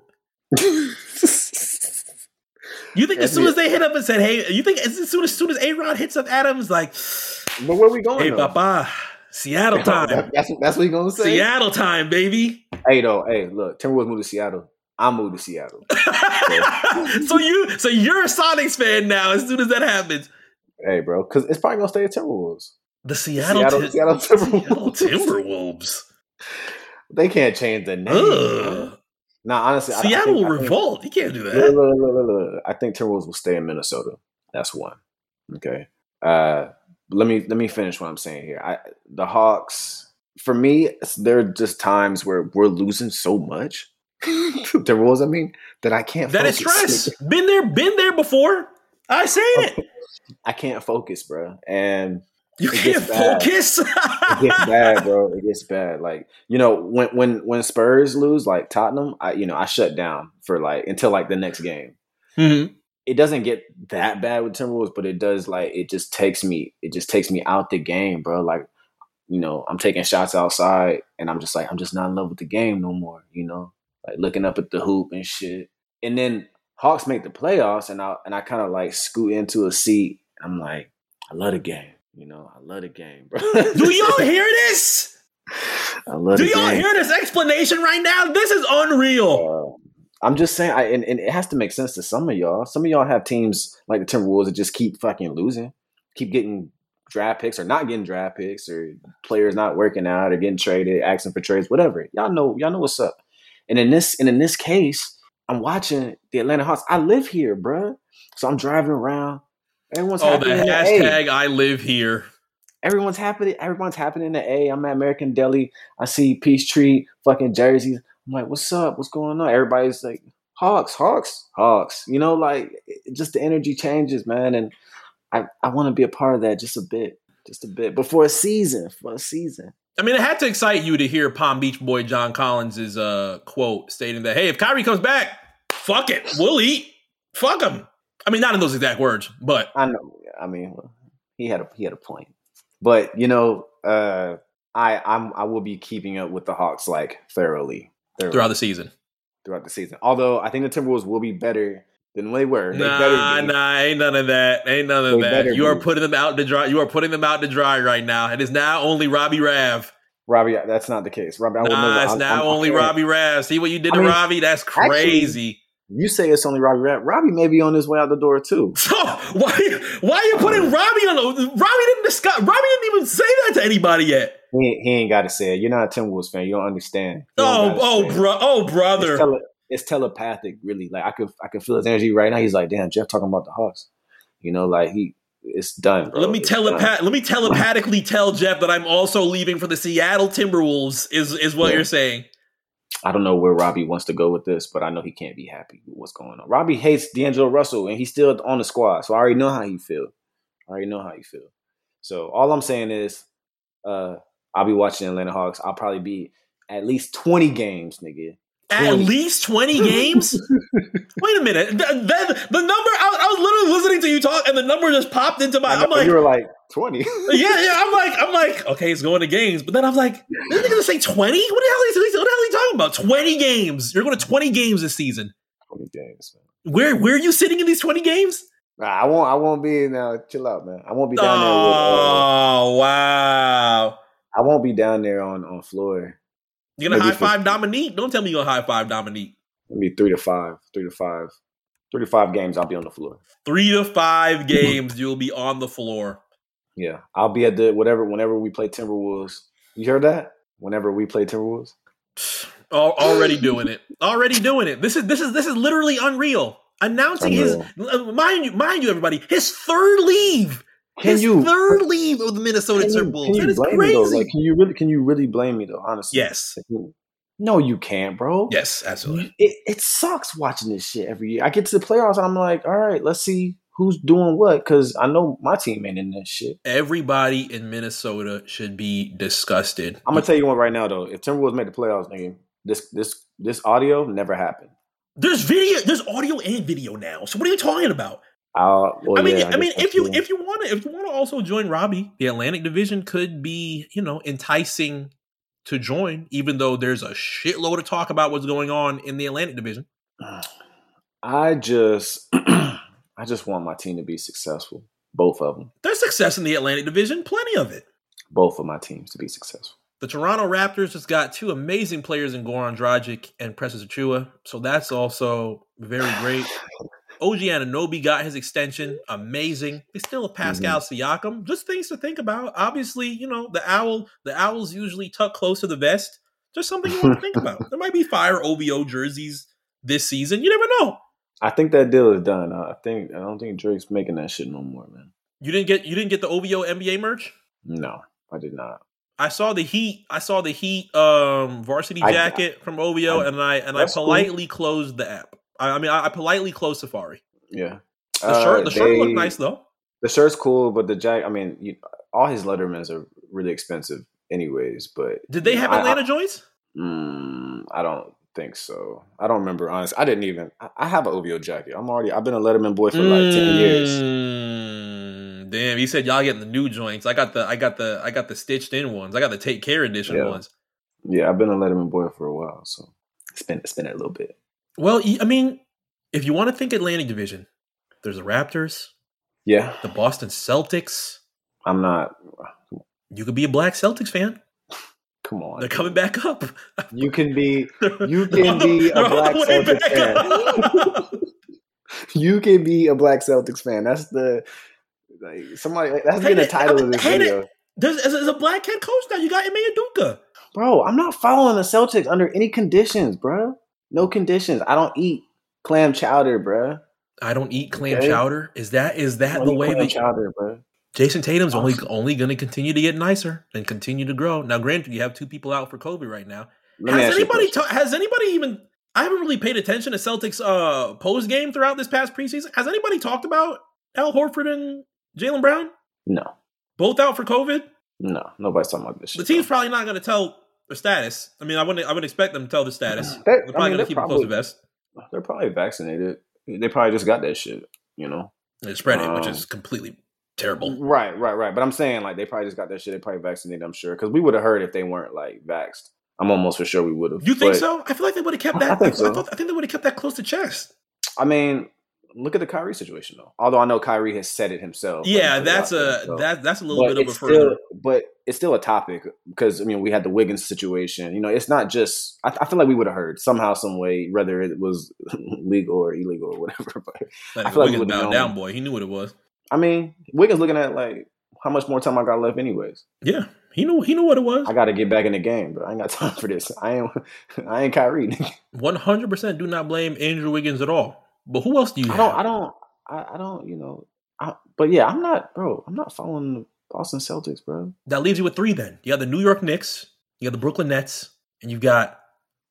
You think as soon as they hit up and said, "Hey," you think as soon as soon as A Rod hits up Adams, like, but where we going? "Hey, though? Papa, Seattle time, That- that's that's what he gonna say. Seattle time, baby." Hey, though. Hey, look, Timberwolves moved to Seattle. I moved to Seattle. so you so you're a Sonics fan now. As soon as that happens, hey, bro, because it's probably gonna stay at Timberwolves. the Seattle Seattle, Seattle Seattle Timberwolves. Timberwolves. They can't change the name. Ugh. Nah, honestly, Seattle will revolt. You can't do that. look, look, look. I think Timberwolves will stay in Minnesota. That's one. Okay. Uh, let me let me finish what I'm saying here. I the Hawks, for me, there are just times where we're losing so much. Timberwolves, I mean, that I can't. That is focus. stress. Been there, been there before. I seen it. I can't focus, bro, and You It can't focus. it gets bad, bro. It gets bad. Like you know, when when when Spurs lose, like Tottenham, I you know I shut down for like until like the next game. Mhm. It doesn't get that bad with Timberwolves, but it does like it just takes me it just takes me out the game, bro. Like, you know, I'm taking shots outside and I'm just like, I'm just not in love with the game no more, you know? Like looking up at the hoop and shit. And then Hawks make the playoffs and I and I kind of like scoot into a seat. I'm like, I love the game. You know, I love the game, bro. Do y'all hear this? I love Do y'all game. hear this explanation right now? This is unreal. I'm just saying, I, and, and it has to make sense to some of y'all. Some of y'all have teams like the Timberwolves that just keep fucking losing, keep getting draft picks or not getting draft picks, or players not working out or getting traded, asking for trades, whatever. Y'all know, y'all know what's up. And in this, and in this case, I'm watching the Atlanta Hawks. I live here, bruh. so I'm driving around. Everyone's Oh, happy the in the hashtag I live here. Everyone's happy. Everyone's happening in the A. I'm at American Deli. I see Peachtree fucking jerseys. I'm like, what's up? What's going on? Everybody's like, Hawks, Hawks, Hawks. You know, like just the energy changes, man. And I, I want to be a part of that just a bit, just a bit. But for a season, for a season. I mean, it had to excite you to hear Palm Beach boy John Collins' uh, quote stating that, hey, if Kyrie comes back, fuck it. We'll eat. Fuck him. I mean, not in those exact words, but I know. I mean, he had a he had a point. But you know, uh, I I'm I will be keeping up with the Hawks like thoroughly, throughout the season. throughout the season. Although I think the Timberwolves will be better than they were. They Nah, be. nah, ain't none of that. Ain't none of They that. You are putting them out to dry. You are putting them out to dry right now. It is now only Robbie Rav. Robbie, that's not the case. Robbie, I Nah, it's now I'm- only I- Robbie Rav. See what you did I to mean, Robbie? That's crazy. You say it's only Robbie. Robbie may be on his way out the door too. So why why are you putting Robbie on the Robbie didn't discuss Robbie didn't even say that to anybody yet. He, ain't- he ain't got to say it. You're not a Timberwolves fan. You don't understand. Don't Oh gotta oh it. bro oh It's, brother. tele- it's telepathic, really. Like I could I could feel his energy right now. He's like, damn, Jeff talking about the Hawks. You know, like he, it's done. Bro. Let me telepath let me telepathically tell Jeff that I'm also leaving for the Seattle Timberwolves is is what Yeah. you're saying. I don't know where Robbie wants to go with this, but I know he can't be happy with what's going on. Robbie hates D'Angelo Russell, and he's still on the squad, so I already know how he feel. I already know how he feel. So all I'm saying is, uh, I'll be watching Atlanta Hawks. I'll probably be at least 20 games, nigga. At least 20 games? Wait a minute. The, the, the number, I, I, was literally listening to you talk and the number just popped into my, I'm like, you were like 20. yeah, yeah. I'm like, I'm like, okay, he's going to games. But then I'm like, this nigga say 20? What the hell is what the hell are you talking about? 20 games. You're going to 20 games this season. 20 games. Man. Where, where are you sitting in these 20 games? I won't. I won't be in. Uh, chill out, man. I won't be down oh, there. Oh uh, wow! I won't be down there on on floor. You're gonna high five Dominique? Don't tell me you're gonna high five Dominique. Maybe three to five. Three to five. Three to five games. I'll be on the floor. Three to five games. you'll be on the floor. Yeah, I'll be at the whatever. Whenever we play Timberwolves, you heard that? Whenever we play Timberwolves. Already doing it. Already doing it. This is this is this is literally unreal announcing his uh, mind you, mind you, everybody, his third leave. Can his you third leave of the Minnesota Timberwolves? That is crazy. Like, can you really can you really blame me though? Honestly, yes. No, you can't, bro. Yes, absolutely. It, it sucks watching this shit every year. I get to the playoffs and I'm like, all right, let's see who's doing what because I know my team ain't in this shit. Everybody in Minnesota should be disgusted. I'm gonna tell you one right now though. If Timberwolves made the playoffs, nigga, this this this audio never happened. There's video, there's audio and video now. So what are you talking about? Uh, well, I mean, yeah, I, I mean, if you if you want to if you want to also join Robbie, the Atlantic Division could be you know enticing to join, even though there's a shitload of talk about what's going on in the Atlantic Division. I just I just want my team to be successful, both of them. There's success in the Atlantic Division, plenty of it. Both of my teams to be successful. The Toronto Raptors just got two amazing players in Goran Dragic and Precious Achiuwa, so that's also very great. OG Anunoby got his extension, amazing. They still have Pascal mm-hmm. Siakam. Just things to think about. Obviously, you know the owl. The owls usually tuck close to the vest. Just something you want to think about. There might be fire OVO jerseys this season. You never know. I think that deal is done. I think I don't think Drake's making that shit no more, man. You didn't get you didn't get the OVO NBA merch? No, I did not. I saw the Heat. I saw the Heat um, varsity jacket I, from OVO, I, and I and I politely cool. closed the app. I, I mean, I, politely closed Safari. Yeah, the uh, shirt. The they, shirt looked nice though. The shirt's cool, but the jacket. I mean, you, all his Lettermans are really expensive, anyways. But did they have Atlanta joints? Mm, I don't think so. I don't remember. Honestly, I didn't even. I, have an OVO jacket. I'm already. I've been a Letterman boy for like mm. ten years. Damn, you said y'all getting the new joints. I got the I got the I got the stitched in ones. I got the take care edition yeah. ones. Yeah, I've been a Letterman boy for a while, so it's been it's been a little bit. Well, I mean, if you want to think Atlantic Division, there's the Raptors. Yeah. The Boston Celtics. I'm not. You could be a black Celtics fan. Come on. They're coming back up. You can be you can be a black Celtics fan. you can be a black Celtics fan. That's the like somebody that's been the title of this video. There's, as, a black head coach now, you got Ime Udoka. Bro, I'm not following the Celtics under any conditions, bro. No conditions. I don't eat clam chowder, bro. I don't eat clam okay? chowder. Is that is that the way that chowder, bro? Jayson Tatum's only only going to continue to get nicer and continue to grow. Now, granted, you have two people out for COVID right now. has anybody ta- has anybody even? I haven't really paid attention to Celtics uh post game throughout this past preseason. Has anybody talked about Al Horford and Jaylen Brown? No. Both out for COVID? No, nobody's talking about this. The team's though. probably not going to tell their status. I mean, I wouldn't. I would expect them to tell the status. They, are probably going to keep probably, it close to vest. They're probably vaccinated. They probably just got that shit. You know, they spread um, it, which is um, completely terrible. Right, right, right. But I'm saying like they probably just got that shit. They probably vaccinated. I'm sure because we would have heard if they weren't like vaxxed. I'm almost for sure we would have. You think but, so? I feel like they would have kept that. I think so. I, thought, I think they would have kept that close to chest. I mean, look at the Kyrie situation though. Although I know Kyrie has said it himself. Yeah, that's a so. that that's a little but bit of a still. But it's still a topic because I mean we had the Wiggins situation. You know, it's not just. I, I feel like we would have heard somehow, some way, whether it was legal or illegal or whatever. But I feel Wiggins like bowed down, boy. He knew what it was. I mean, Wiggins looking at like how much more time I got left, anyways. Yeah, he knew he knew what it was. I got to get back in the game, but I ain't got time for this. I ain't I ain't Kyrie. One hundred percent. Do not blame Andrew Wiggins at all. But who else do you? I don't. I don't. I, I don't, you know, I, but yeah, I'm not, bro. I'm not following the Boston Celtics, bro. That leaves you with three. Then you got the New York Knicks, you got the Brooklyn Nets, and you've got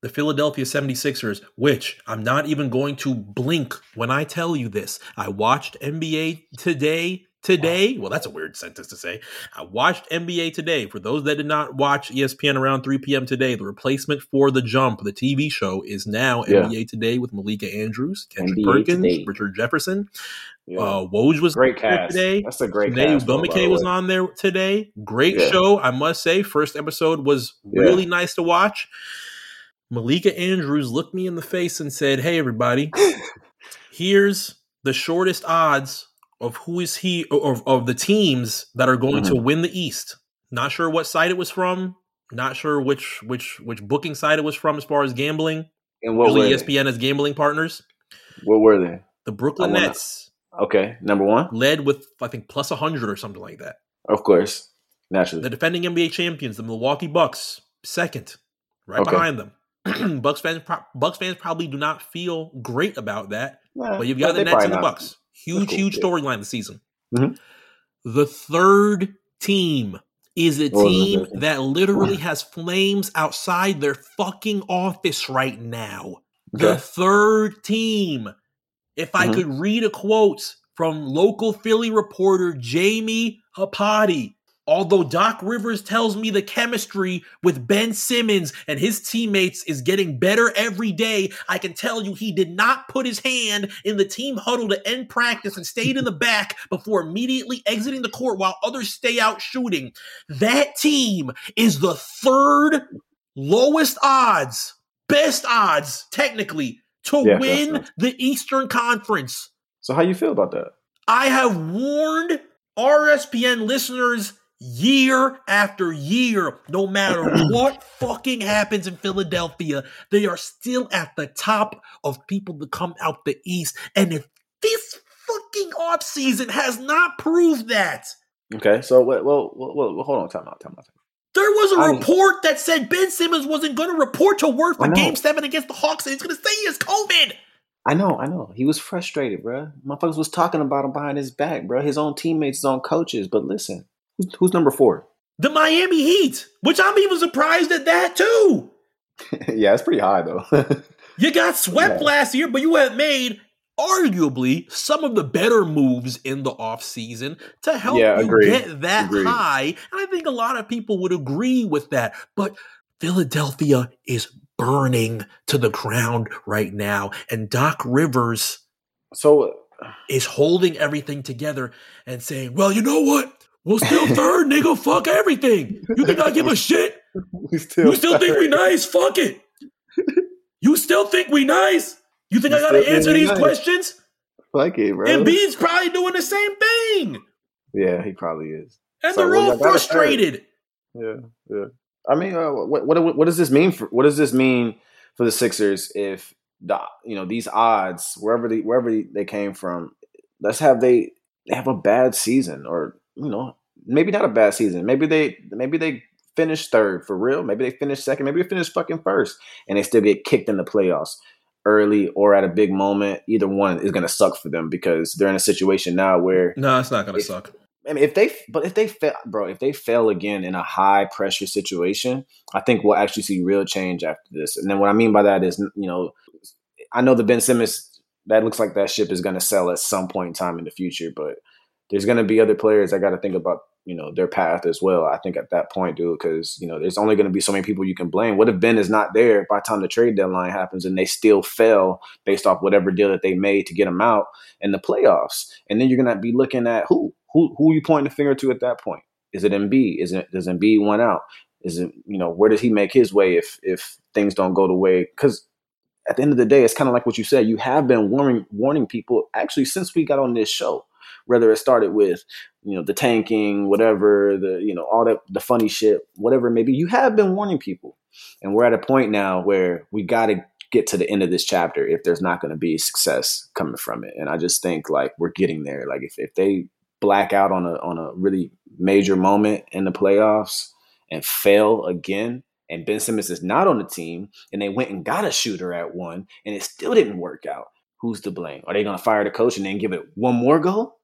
the Philadelphia 76ers, which I'm not even going to blink when I tell you this. I watched NBA today today. Well, that's a weird sentence to say. I watched NBA today. For those that did not watch ESPN around 3 p.m. today, the replacement for The Jump, the TV show, is now yeah. NBA Today with Malika Andrews, Kendrick NBA Perkins, today. Richard Jefferson. Yeah. Uh, Woj was great cast today. That's a great today, cast. Was on there today. Great yeah. show, I must say. First episode was really nice to watch. Malika Andrews looked me in the face and said, "Hey, everybody, here's the shortest odds of who is he of, of the teams that are going mm-hmm. to win the East. Not sure what side it was from. Not sure which which which booking side it was from as far as gambling. And what Usually ESPN as gambling partners. What were they? The Brooklyn. Nets. Okay, number one. Led with I think plus hundred or something like that. Of course, naturally. The defending NBA champions, the Milwaukee Bucks, second, right okay. behind them. Bucks fans, Bucks fans probably do not feel great about that. Yeah, but you've got the Nets and the Bucks. Huge, cool. huge storyline this season. Mm-hmm. The third team is a team that literally has flames outside their fucking office right now. Okay. The third team. If I mm-hmm. could read a quote from local Philly reporter Jamie Hapati, Although Doc Rivers tells me the chemistry with Ben Simmons and his teammates is getting better every day, I can tell you he did not put his hand in the team huddle to end practice and stayed in the back before immediately exiting the court while others stay out shooting. That team is the third lowest odds, best odds technically to yeah, win the Eastern Conference. So how you feel about that? I have warned RSPN listeners year after year, no matter what fucking happens in Philadelphia, they are still at the top of people to come out the East. And if this fucking offseason has not proved that. Okay, so well, well, well, well hold on, time out, time out. There was a I report that said Ben Simmons wasn't going to report to work for Game Seven against the Hawks, and he's going to say he has COVID. I know, I know. He was frustrated, bro. Motherfuckers was talking about him behind his back, bro. His own teammates, his own coaches. But listen, Who's, who's number four? The Miami Heat, which I'm even surprised at that too. yeah, it's pretty high though. you got swept yeah. last year, but you have made arguably some of the better moves in the offseason to help yeah, you get that agreed. high. And I think a lot of people would agree with that. But Philadelphia is burning to the ground right now. And Doc Rivers so uh, is holding everything together and saying, well, you know what? We're still third, nigga. Fuck everything. You think I give a shit? We still you still third. think we nice? Fuck it. You still think we nice? You think you I gotta answer these nice. questions? Fuck it, bro. And Bean's probably doing the same thing. Yeah, he probably is. And so, they're well, all frustrated. Yeah, yeah. I mean, uh, what, what what does this mean for? What does this mean for the Sixers if the you know these odds wherever they wherever they came from? Let's have they they have a bad season or you know, maybe not a bad season. Maybe they maybe they finish third for real. Maybe they finish second. Maybe they finish fucking first, and they still get kicked in the playoffs early or at a big moment. Either one is going to suck for them because they're in a situation now where no, it's not going to suck. I mean, if they but if they fail, bro, if they fail again in a high pressure situation, I think we'll actually see real change after this. And then what I mean by that is, you know, I know the Ben Simmons that looks like that ship is going to sell at some point in time in the future, but there's going to be other players I got to think about, you know, their path as well. I think at that point, dude, because you know, there's only going to be so many people you can blame. What if Ben is not there by the time the trade deadline happens and they still fail based off whatever deal that they made to get him out in the playoffs? And then you're going to be looking at who, who, who are you pointing the finger to at that point? Is it Embiid? Is it does Embiid one out? Is it you know where does he make his way if if things don't go the way? Because at the end of the day, it's kind of like what you said. You have been warning warning people actually since we got on this show whether it started with you know the tanking whatever the you know all that the funny shit whatever maybe you have been warning people and we're at a point now where we got to get to the end of this chapter if there's not going to be success coming from it and i just think like we're getting there like if, if they black out on a on a really major moment in the playoffs and fail again and Ben Simmons is not on the team and they went and got a shooter at one and it still didn't work out. Who's to blame? Are they going to fire the coach and then give it one more go?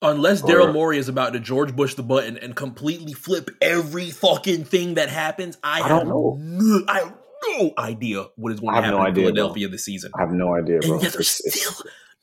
Unless Daryl Morey is about to George Bush the button and completely flip every fucking thing that happens, I, I don't know. No, I have no idea what is going to happen no in idea, Philadelphia bro. this season. I have no idea, bro. And yet they're still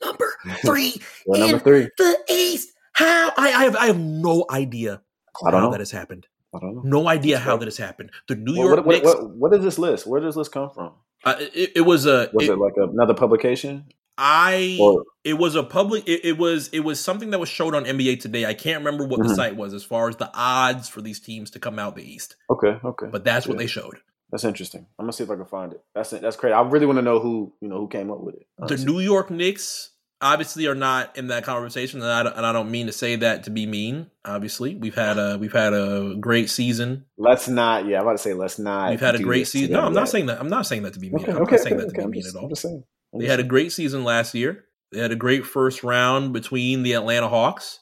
number three well, number three. the East. How I, I have I have no idea I don't how know. that has happened. I don't know. No idea That's how right. that has happened. The New Well, York what, what, Knicks. what, what is this list? Where does this list come from? uh, it, it was a. Was it- it, like another publication? I. Or it was a public. It, it was. It was something that was showed on NBA Today. I can't remember what the Mhm. site was as far as the odds for these teams to come out the East, okay, okay, but that's what they showed. that's interesting. I'm gonna see if I can find it. That's that's crazy. I really want to know who you know who came up with it. The. New York Knicks obviously are not in that conversation, and I, don't- and I don't mean to say that to be mean. Obviously, we've had a we've had a great season. Let's not. Yeah, I'm about to say let's not. We've had a great season. No, I'm not saying that. I'm not saying that to be mean. Okay, I'm okay, not saying okay, that to okay. be I'm mean just, at I'm all. just saying. They had a great season last year. They had a great first round between the Atlanta Hawks.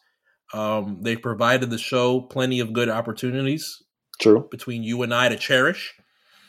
Um, they provided the show plenty of good opportunities true. between you and I to cherish.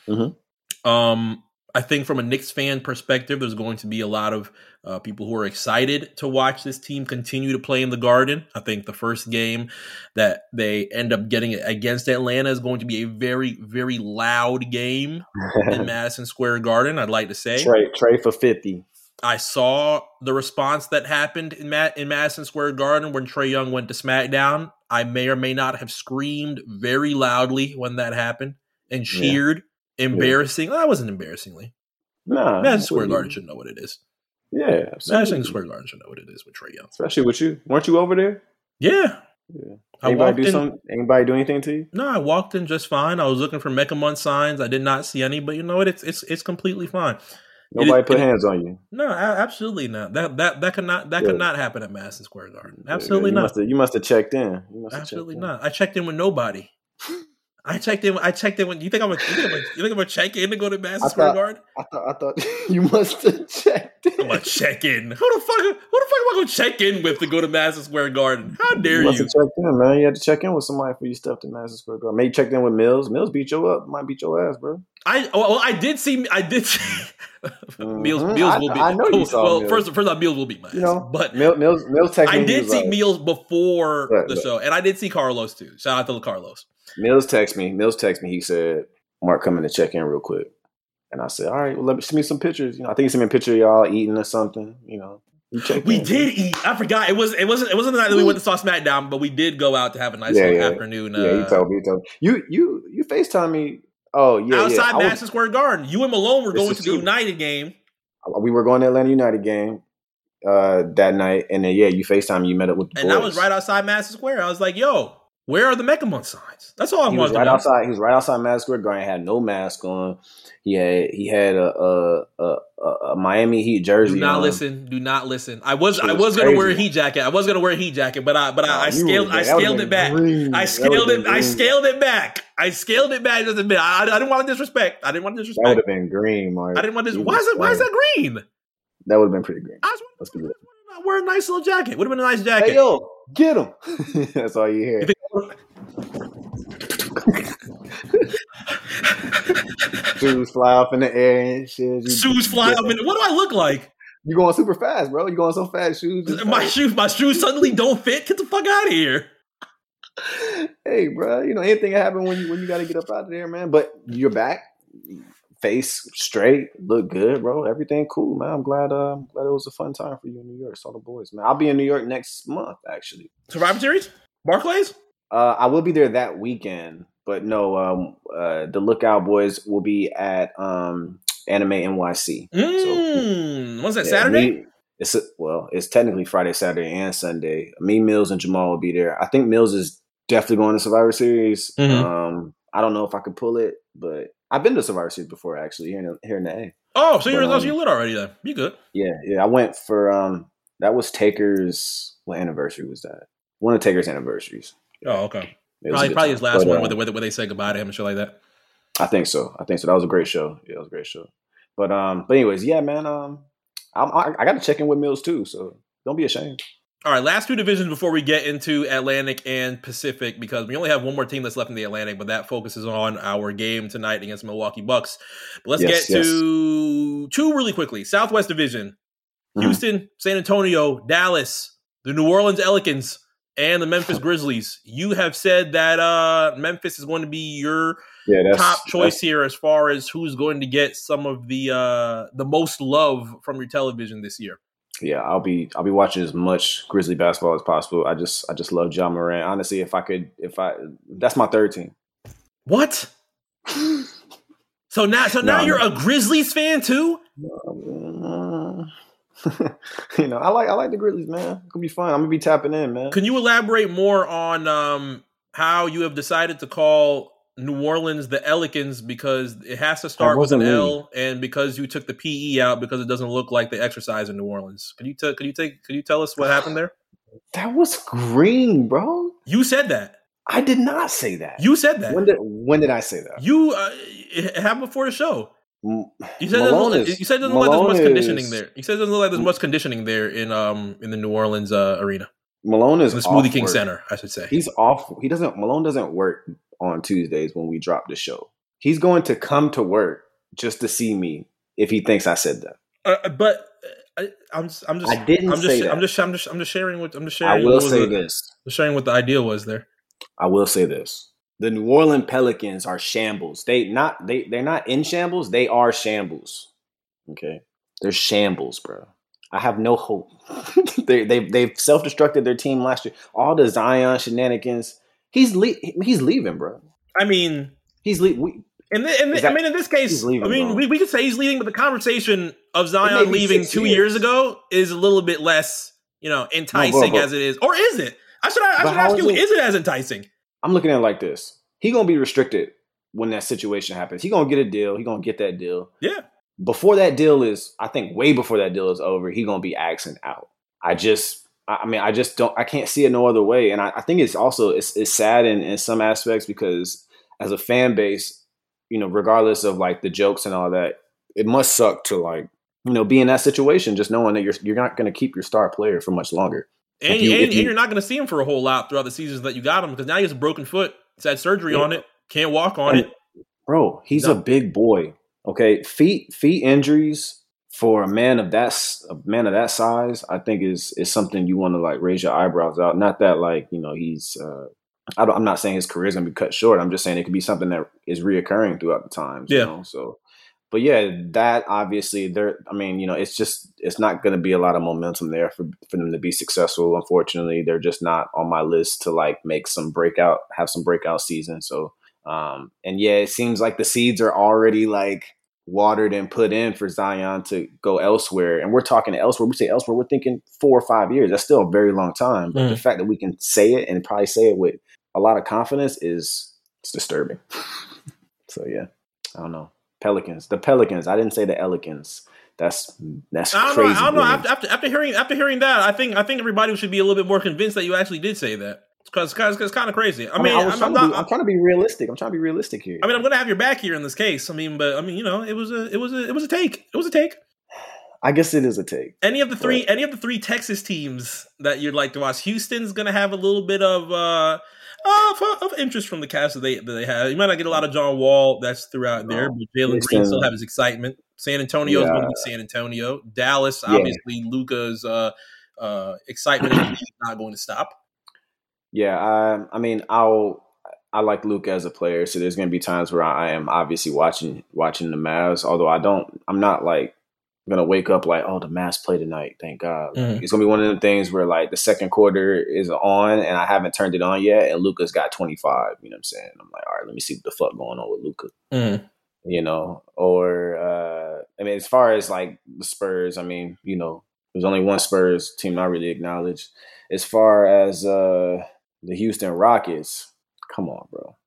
Mhm. Um, I think from a Knicks fan perspective, there's going to be a lot of uh, people who are excited to watch this team continue to play in the Garden. I think the first game that they end up getting against Atlanta is going to be a very, very loud game in Madison Square Garden. I'd like to say. Trey, trade for fifty. I saw the response that happened in Matt in Madison Square Garden when Trae Young went to SmackDown. I may or may not have screamed very loudly when that happened and Yeah. cheered. Embarrassing. That wasn't embarrassingly. Nah, Madison Square. Garden should know what it is. Yeah, Madison absolutely. Square Garden should know what it is with Trae Young. Especially with you. Weren't you over there? Yeah. Yeah. Anybody do in. something? Anybody do anything to you? No, I walked in just fine. I was looking for Mecha Month signs. I did not see any, but you know what? It's it's it's completely fine. Nobody it- put it- hands on you. No, absolutely not. That that that could not that could not happen at Madison Square Garden. Yeah, Absolutely you not. Must have, you must have checked in. You must Absolutely checked in. not. I checked in with nobody. I checked in. I checked in. When you think I'm a, you think I'm a, you think I'm a check in to go to Madison Square Garden? I thought I thought you must have checked in. I'm a check in. Who the fuck? Who the fuck am I going to check in with to go to Madison Square Garden? How dare you must you? have checked in, man. You had to check in with somebody for you stepped in Madison Square Garden. Maybe you checked in with Mills. Mills beat you up. Might beat your ass, bro. I well, I did see. I did. See, Meals. Mhm. Meals I- will be. I know you saw Well, Meals. first, first off, Meals will beat my ass. You know, but Mills Mills, Mills. I did see like- Meals before Right, the right. show, and I did see Carlos too. Shout out to Carlos. Mills text me. Mills text me. He said, "Mark, coming to check in real quick." And I said, "All right, well, let me send me some pictures." You know, I think he sent me a picture of y'all eating or something. You know, We in. did eat. I forgot. It was. It wasn't. It wasn't the night that we went to saw SmackDown, but we did go out to have a nice Yeah, yeah. afternoon. Yeah, he uh, told me. He told me. You you you Facetime me. Oh yeah, outside yeah. Was- Madison Square Garden. You and Malone were going to the. United game, we were going to Atlanta United game uh, that night, and then yeah, you Facetime. You met up with the and boys. I was right outside Madison Square. I was like, "Yo, where are the MechaMon signs?" That's all I He wanted was to right outside. He was right outside Madison Square Garden. Had no mask on. He had he had a a, a, a, Miami Heat jersey. Do not on. listen. Do not listen. I was Shit I was was gonna wear a heat jacket. I was gonna wear a heat jacket, but I but I, I Nah, you scaled I been- that would've scaled it back. green. I scaled it. been I scaled it back. I scaled it back just a bit. I, I didn't want to disrespect. I didn't want to disrespect. That would have been green, Mark. I didn't want to. You Why is it? Why is that green? That would have been pretty green. I was Let's be real. wear a nice little jacket. Would have been a nice jacket. Hey yo, get him! That's all you hear. Shoes fly off in the air and shit. Shoes fly up. In, what do I look like? You're going super fast, bro? You're going so fast? Shoes. My shoes. My shoes suddenly don't fit. Get the fuck out of here. hey, bro. You know anything can happen when you when you got to get up out of there, man. But you're back, face straight, look good, bro. Everything cool, man. I'm glad. Uh, I'm glad it was a fun time for you in New York. Saw the boys, man. I'll be in New York next month, actually. Survivor Series. Barclays. Uh, I will be there that weekend, but no, um, uh, the Lookout Boys will be at um, Anime NYC. Mm, what's that? Yeah, Saturday. me- it's well, it's technically Friday, Saturday, and Sunday. Me, Mills, and Jamal will be there. I think Mills is definitely going to Survivor Series. Mhm. Um, I don't know if I could pull it, but I've been to Survivor Series before, actually here in the, here in the A. oh, so you're But, um, you're lit already then. You good? Yeah, yeah. I went for um, that was Taker's. What anniversary was that? One of Taker's anniversaries. Oh, okay. It was a Probably probably his last But, one uh, where they, where they- where they say goodbye to him and shit like that. I think so. I think so. That was a great show. Yeah, it was a great show. But um, but anyways, yeah, man. Um, I'm, I, I got to check in with Mills too, so don't be ashamed. All right, last two divisions before we get into Atlantic and Pacific because we only have one more team that's left in the Atlantic, but that focuses on our game tonight against Milwaukee Bucks. But let's Yes, get yes. to two really quickly. Southwest Division: Mhm. Houston, San Antonio, Dallas, the New Orleans Pelicans, and the Memphis Grizzlies. You have said that uh, Memphis is going to be your Yeah, top choice here as far as who's going to get some of the uh, the most love from your television this year. Yeah, I'll be I'll be watching as much Grizzly basketball as possible. I just I just love Ja Morant. Honestly, if I could, if I that's my third team. What? so now, so now No, you're no. a Grizzlies fan too? Uh, you know, I like I like the Grizzlies, man. It's gonna be fun. I'm gonna be tapping in, man. Can you elaborate more on um, how you have decided to call New Orleans the Elikins because it has to start with an me. L, and because you took the PE out because it doesn't look like they exercise in New Orleans? Could you tell? Could you take? Could you tell us what happened there? That was green, bro. You said that. I did not say that. You said that. when did when did I say that? you uh, it happened before the show. You said it doesn't Malone look, is- you said doesn't look like there's much conditioning is- there. You said it doesn't look like there's much conditioning there in um in the New Orleans uh, arena, Malone is the Smoothie King work. Center, I should say. He's off. He doesn't. Malone doesn't work on Tuesdays when we drop the show. He's going to come to work just to see me if he thinks I said that. Uh, but uh, I, I'm just, I'm just I didn't I'm just say that. I'm just I'm just I'm just sharing what I'm just sharing. I will say the, this. just sharing what the idea was there. I will say this. The New Orleans Pelicans are shambles. They not they they're not in shambles. They are shambles. Okay, they're shambles, bro. I have no hope. they they they've self destructed their team last year. All the Zion shenanigans. He's le- he's leaving, bro. I mean, He's leaving. we, in the, in the, that- I mean, in this case, leaving, I mean, bro. we, we could say he's leaving, but the conversation of Zion leaving two years. years ago is a little bit less, you know, enticing bro. as it is, or is it? I should I But should ask you, it- is it as enticing? I'm looking at it like this. He gonna be restricted when that situation happens. He gonna get a deal. He gonna get that deal. Yeah. Before that deal is, I think, way before that deal is over, he gonna be axing out. I just, I mean, I just don't, I can't see it no other way. And I, I think it's also it's, it's sad in, in some aspects because as a fan base, you know, regardless of like the jokes and all that, it must suck to like, you know, be in that situation, just knowing that you're you're not gonna keep your star player for much longer. And, you, and, you, you're not going to see him for a whole lot throughout the seasons that you got him because now he has a broken foot. He's had surgery Yeah. on it. Can't walk on And- it. bro he's No. a big boy okay feet feet injuries for a man of that a man of that size i think is is something you want to like raise your eyebrows out. Not that like you know he's uh I don't, i'm not saying his career is gonna be cut short. I'm just saying it could be something that is reoccurring throughout the times Yeah. you know so but yeah that obviously there i mean you know it's just it's not going to be a lot of momentum there for, for them to be successful unfortunately. They're just not on my list to like make some breakout have some breakout season so um, and yeah, it seems like the seeds are already like watered and put in for Zion to go elsewhere. And we're talking elsewhere. We say elsewhere, we're thinking four or five years. That's still a very long time. But the Mm. fact that we can say it and probably say it with a lot of confidence is it's disturbing. so yeah, I don't know. Pelicans, the Pelicans. I didn't say the Elegans. That's that's I don't crazy. know. I don't know. After, after after hearing after hearing that, I think I think everybody should be a little bit more convinced that you actually did say that. Because it's kind of crazy. I, I mean, mean, I I'm, trying I'm to not. be, I'm trying to be realistic. I'm trying to be realistic here. I mean, I'm gonna have your back here in this case. I mean, but I mean, you know, it was a, it was a, it was a take. It was a take. I guess it is a take. Any of the three, any of the three Texas teams that you'd like to watch, Houston's gonna have a little bit of uh, of, of interest from the cast that they that they have. You might not get a lot of John Wall that's throughout there, but Jalen Green still have his excitement. San antonio Antonio's going to be San Antonio. Dallas, Yeah. obviously, Luka's uh, uh, excitement is not going to stop. Yeah, I, I mean, I'll I like Luke as a player, so there's going to be times where I am obviously watching watching the Mavs. Although I don't, I'm not like gonna wake up like, oh, the Mavs play tonight. Thank God. Mhm. It's gonna be one of them things where like the second quarter is on and I haven't turned it on yet, and Luka's got 25. You know what I'm saying? I'm like, all right, let me see what the fuck going on with Luka. Mm. You know, or uh I mean, as far as like the Spurs, I mean, you know, there's only one Spurs team I really acknowledge. As far as uh the Houston Rockets, come on, bro.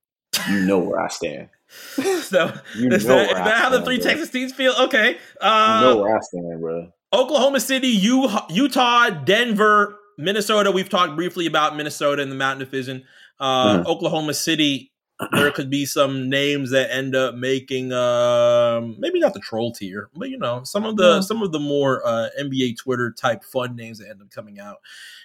You know where I stand. so You is know that, is that how the three bro. Texas teams feel? Okay. Uh, You know where I stand, bro. Oklahoma City, U- Utah, Denver, Minnesota. We've talked briefly about Minnesota in the Mountain Division. Uh, Mhm. Oklahoma City, there could be some names that end up making um, maybe not the troll tier, but you know some of the Yeah. some of the more uh, NBA Twitter type fun names that end up coming out.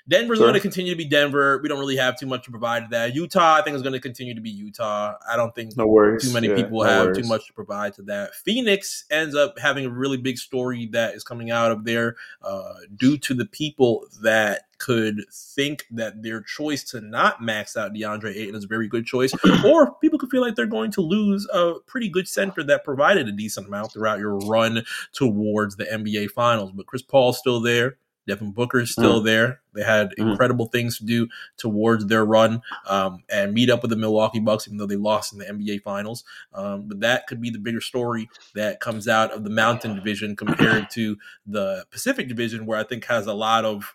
Denver's Sure. going to continue to be Denver. We don't really have too much to provide to that. Utah, I think, is going to continue to be Utah. I don't think No worries. too many Yeah, people no have worries. too much to provide to that. Phoenix ends up having a really big story that is coming out of there uh, due to the people that could think that their choice to not max out DeAndre Ayton is a very good choice, or people could feel like they're going to lose a pretty good center that provided a decent amount throughout your run towards the NBA Finals. But Chris Paul's still there. Devin Booker's still Mm. there. They had Mm. incredible things to do towards their run um, and meet up with the Milwaukee Bucks, even though they lost in the NBA Finals. Um, but that could be the bigger story that comes out of the Mountain Division compared to the Pacific Division, where I think has a lot of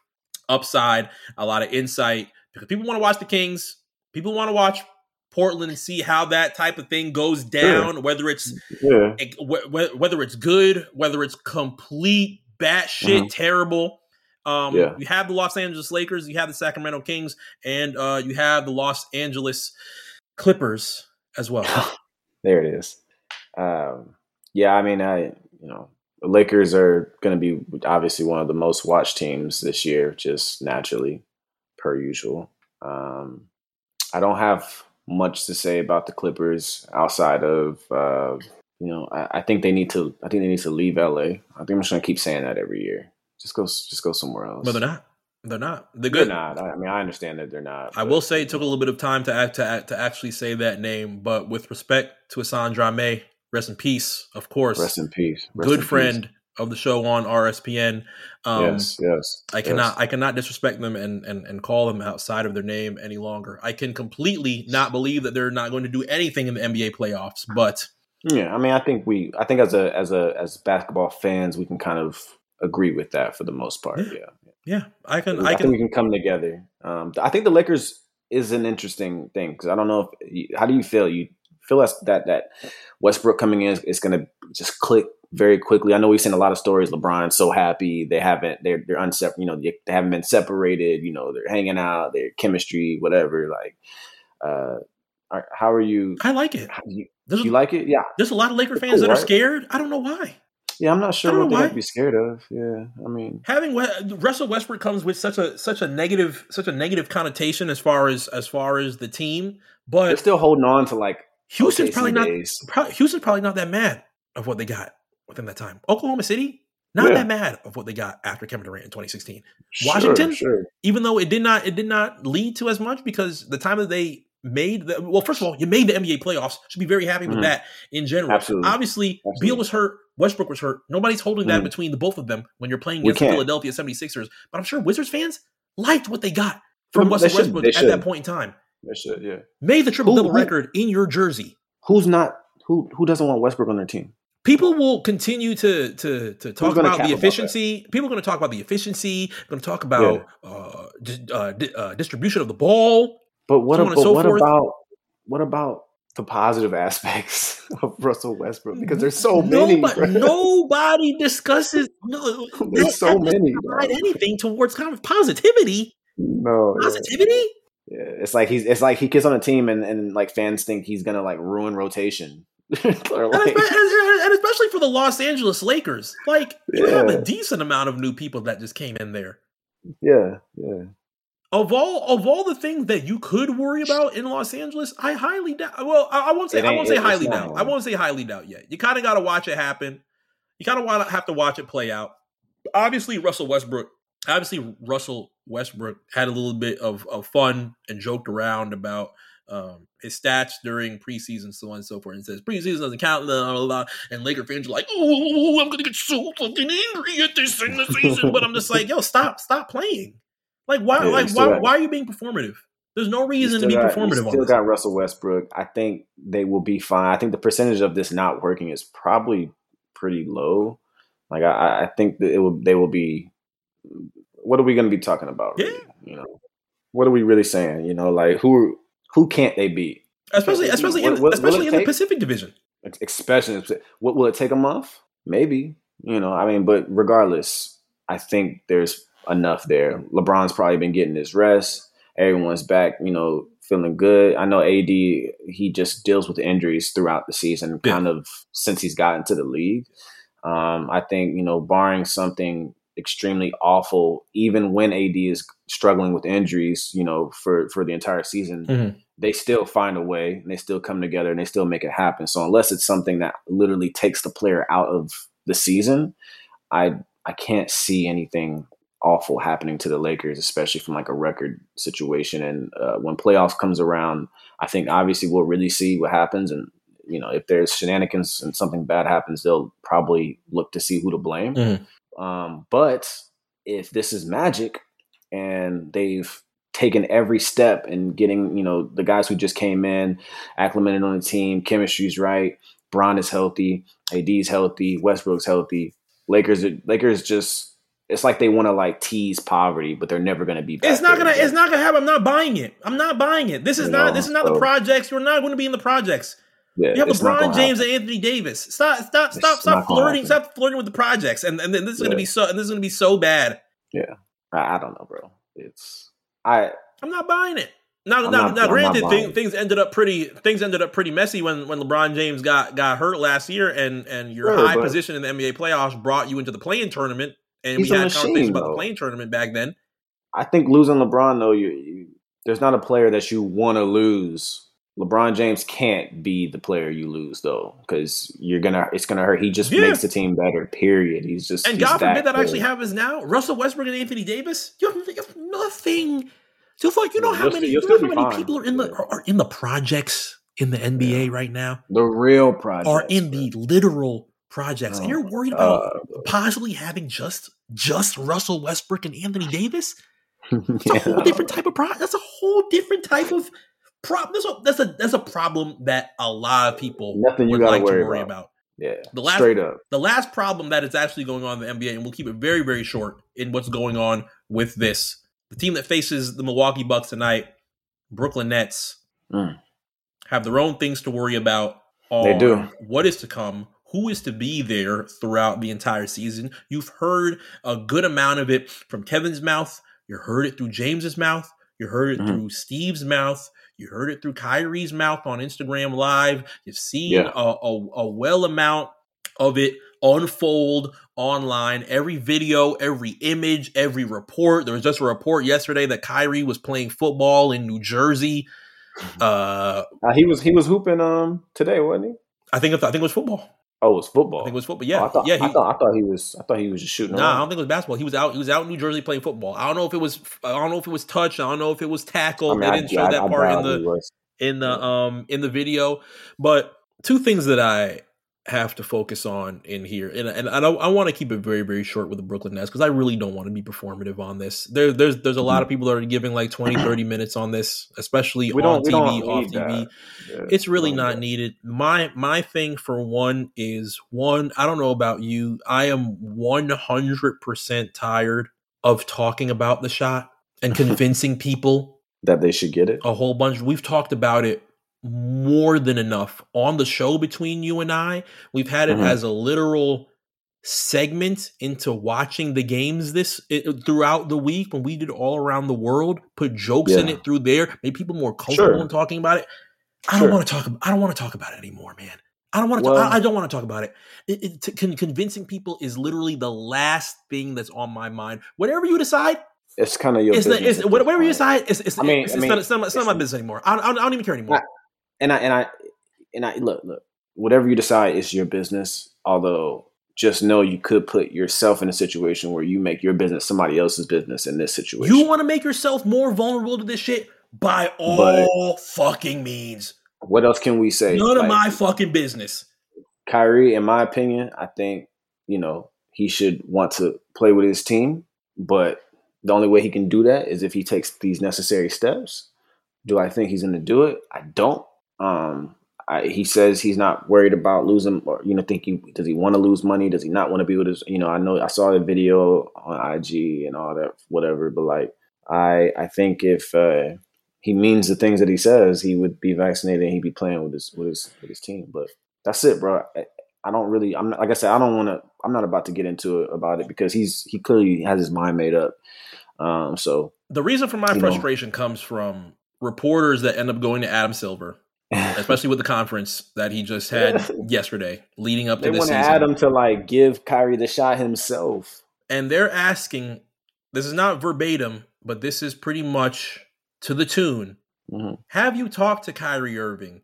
upside, a lot of insight, because people want to watch the Kings. People want to watch Portland and see how that type of thing goes down, whether it's Yeah. it- wh- wh- whether it's good, whether it's complete batshit terrible. Um, Yeah. You have the Los Angeles Lakers, you have the Sacramento Kings, and uh, you have the Los Angeles Clippers as well. there it is. Um, yeah, I mean, I you know, the Lakers are going to be obviously one of the most watched teams this year, just naturally, per usual. Um, I don't have much to say about the Clippers outside of uh, you know, I, I think they need to. I think they need to leave LA. I think I'm just going to keep saying that every year. Just go, just go somewhere else. but they're not. They're not. They're They're good. not. I mean, I understand that they're not. I will say it took a little bit of time to act, to act, to actually say that name, but with respect to Sandra May, rest in peace, of course. Rest in peace. Rest good in peace. friend of the show on RSPN. Um, yes, yes. I yes. cannot I cannot disrespect them and, and and call them outside of their name any longer. I can completely not believe that they're not going to do anything in the NBA playoffs, but Yeah, I mean, I think we, I think as a as a as basketball fans, we can kind of agree with that for the most part. Yeah. Yeah, yeah, I can I, I think can we can come together. Um, I think the Lakers is an interesting thing because I don't know if how do you feel? You feel as that that Westbrook coming in is going to just click very quickly. I know we've seen a lot of stories. LeBron's so happy they haven't they're they're unsep you know they, they haven't been separated. You know they're hanging out, their chemistry, whatever. Like, uh, how are you? I like it. you, There's, you like it? Yeah, there's a lot of Laker It's fans cool, that are right? scared. I don't know why. yeah. I'm not sure what they why. be scared of. Yeah, I mean, Having Russell Westbrook comes with such a such a negative such a negative connotation as far as as far as the team, they're but still holding on to like Houston's probably not probably, Houston's probably not that mad of what they got within that time. Oklahoma City, not Yeah. that mad of what they got after Kevin Durant in 2016. Sure, Washington? sure. Even though it did not it did not lead to as much because the time that they made the well, first of all, you made the NBA playoffs. Should be very happy with Mhm. that in general. Absolutely. Obviously, Absolutely. Beal was hurt. Westbrook was hurt. Nobody's holding that Mhm. between the both of them when you're playing against the. Philadelphia 76ers. But I'm sure Wizards fans liked what they got From- from Russell Westbrook at should. that point in time. They should, yeah. Made the triple Who- double who- record in your jersey. Who's not who who doesn't want Westbrook on their team? People will continue to to to talk about cap the about efficiency. People are going to talk about the efficiency. Going to talk about uh, di- uh, di- uh, distribution of the ball. But what So on and about so what about what about the positive aspects of Russell Westbrook? Because there's so many. Nobody, nobody discusses. No, There's so many, provide anything towards kind of positivity. No. Positivity. Yeah, it's like he's it's like he gets on a team and, and like fans think he's gonna like ruin rotation. or And, like, and especially for the Los Angeles Lakers, like you have a decent amount of new people that just came in there. yeah, yeah. Of all of all the things that you could worry about in Los Angeles, I highly doubt. Well, I, I won't say I won't say highly doubt. I won't say highly doubt yet. You kind of got to watch it happen. You kind of want to have to watch it play out. Obviously, Russell Westbrook. Obviously, Russell Westbrook had a little bit of, of fun and joked around about um, his stats during preseason, so on and so forth. And says preseason doesn't count, blah, blah, blah. and Laker fans are like, "Oh, I'm gonna get so fucking angry at this in the season." but I'm just like, "Yo, stop, stop playing." Like, why, Yeah, like, why, why are you being performative? There's no reason to be got- performative on Still got Russell Westbrook. I think they will be fine. I think the percentage of this not working is probably pretty low. Like I, I think that it will. They will be. What are we going to be talking about? Really? You know, what are we really saying? You know, like who who can't they beat? especially, especially, What- in, what- especially in the? Pacific Division. Especially, what will it take a month? Maybe. You know, I mean, but regardless, I think there's enough there. LeBron's probably been getting his rest. Everyone's back. You know, feeling good. I know AD. He just deals with injuries throughout the season, Yeah. kind of since he's gotten to the league. Um, I think you know, barring something extremely awful, even when AD is struggling with injuries, you know, for for the entire season, Mhm. they still find a way and they still come together and they still make it happen. So unless it's something that literally takes the player out of the season, I I can't see anything awful happening to the Lakers, especially from like a record situation. And uh, when playoffs comes around, I think obviously we'll really see what happens. And you know, if there's shenanigans and something bad happens, they'll probably look to see who to blame. Mhm. Um, but if this is magic and they've taken every step in getting, you know, the guys who just came in, acclimated on the team, chemistry's right, Bron is healthy, AD's healthy, Westbrook's healthy. Lakers Lakers just it's like they want to like tease poverty, but they're never going to be. It's not gonna. It's not gonna happen. I'm not buying it. I'm not buying it. This is not. This is not so, the projects. You're not going to be in the projects. Yeah, you have LeBron James and Anthony Davis. Stop, stop, stop, stop flirting. Stop flirting with the projects, and and then this is yeah. to be so. And this is going to be so bad. Yeah, I, I, don't know, bro. It's I. I'm not buying it. Now, now, not, now, granted, thing, things ended up pretty. Things ended up pretty messy when when LeBron James got got hurt last year, and and your sure, high position in the NBA playoffs brought you into the play-in tournament, and we had machine, conversations about the play-in tournament back then. I think losing LeBron though, you, you there's not a player that you want to lose LeBron James can't be the player you lose though, because you're gonna it's gonna hurt. He just yeah. makes the team better. Period. He's just and he's God forbid that, that actually happens now. Russell Westbrook and Anthony Davis. You have, you have nothing. So like you know how many you know how many people are in the are, are, in the projects in the NBA yeah. right now. The real projects are in the literal projects, oh, and you're worried about uh, possibly having just just Russell Westbrook and Anthony Davis. That's yeah. a whole different type of pro. That's a whole different type of problem. That's a, that's a that's a problem that a lot of people Nothing you would like worry to worry about. about. Yeah, the last, straight up. The last problem that is actually going on in the NBA, and we'll keep it very very short in what's going on with this. The team that faces the Milwaukee Bucks tonight, Brooklyn Nets, mm. have their own things to worry about. they do. What is to come? Who is to be there throughout the entire season? You've heard a good amount of it from Kevin's mouth. You heard it through James's mouth. You heard it mm. through Steve's mouth. You heard it through Kyrie's mouth on Instagram Live. You've seen yeah. a, a, a well amount of it unfold online. Every video, every image, every report. There was just a report yesterday that Kyrie was playing football in New Jersey. Uh, uh, he was he was hooping um today, wasn't he? I think I think it was football. Oh, it was football. I think it was football. Yeah, oh, I thought, yeah. He, I thought, I thought he was. I thought he was just shooting. Nah, around. I don't think it was basketball. He was out. He was out in New Jersey playing football. I don't know if it was. I don't know if it was touch. I don't know if it was tackle. I mean, they didn't I, show that part in the in the um in the video. But two things that I have to focus on in here, and and I, I want to keep it very very short with the Brooklyn Nets because I really don't want to be performative on this. There there's there's a lot mm-hmm. of people that are giving like 20, 30 minutes on this, especially we on TV, off TV. Yeah, it's really not needed. My my thing for one is one. I don't know about you. I am one hundred percent tired of talking about the shot and convincing people that they should get it. A whole bunch. We've talked about it more than enough on the show between you and I. We've had it mm-hmm. as a literal segment into watching the games this it, throughout the week when we did all around the world put jokes yeah. in it through there made people more comfortable sure. in talking about it i don't want to talk about i don't want to talk about it anymore man i don't want to well, I, I, don't want to talk about it, it, it to, con- convincing people is literally the last thing that's on my mind whatever you decide it's kind of your it's, the, it's whatever you decide it's, it's, I mean, it's, I mean, not, it's, not, it's, not, my business anymore I, I, I don't even care anymore and I and I and I look look whatever you decide is your business. Although just know you could put yourself in a situation where you make your business somebody else's business in this situation. You want to make yourself more vulnerable to this shit by all but fucking means. What else can we say? None like, of my fucking business. Kyrie, in my opinion, I think you know he should want to play with his team, but the only way he can do that is if he takes these necessary steps. Do I think he's going to do it? I don't. Um, I, he says he's not worried about losing, or you know, think he does he want to lose money? Does he not want to be with his? You know, I know I saw the video on IG and all that, whatever. But like, I I think if uh, he means the things that he says, he would be vaccinated and he'd be playing with his with his with his team. But that's it, bro. I, I don't really. I'm not, like I said. I don't want to. I'm not about to get into it about it because he's he clearly has his mind made up. Um, so the reason for my frustration know, comes from reporters that end up going to Adam Silver especially with the conference that he just had yesterday, leading up to they this season. They want Adam to like give Kyrie the shot himself, and they're asking. This is not verbatim, but this is pretty much to the tune. Mm-hmm. Have you talked to Kyrie Irving?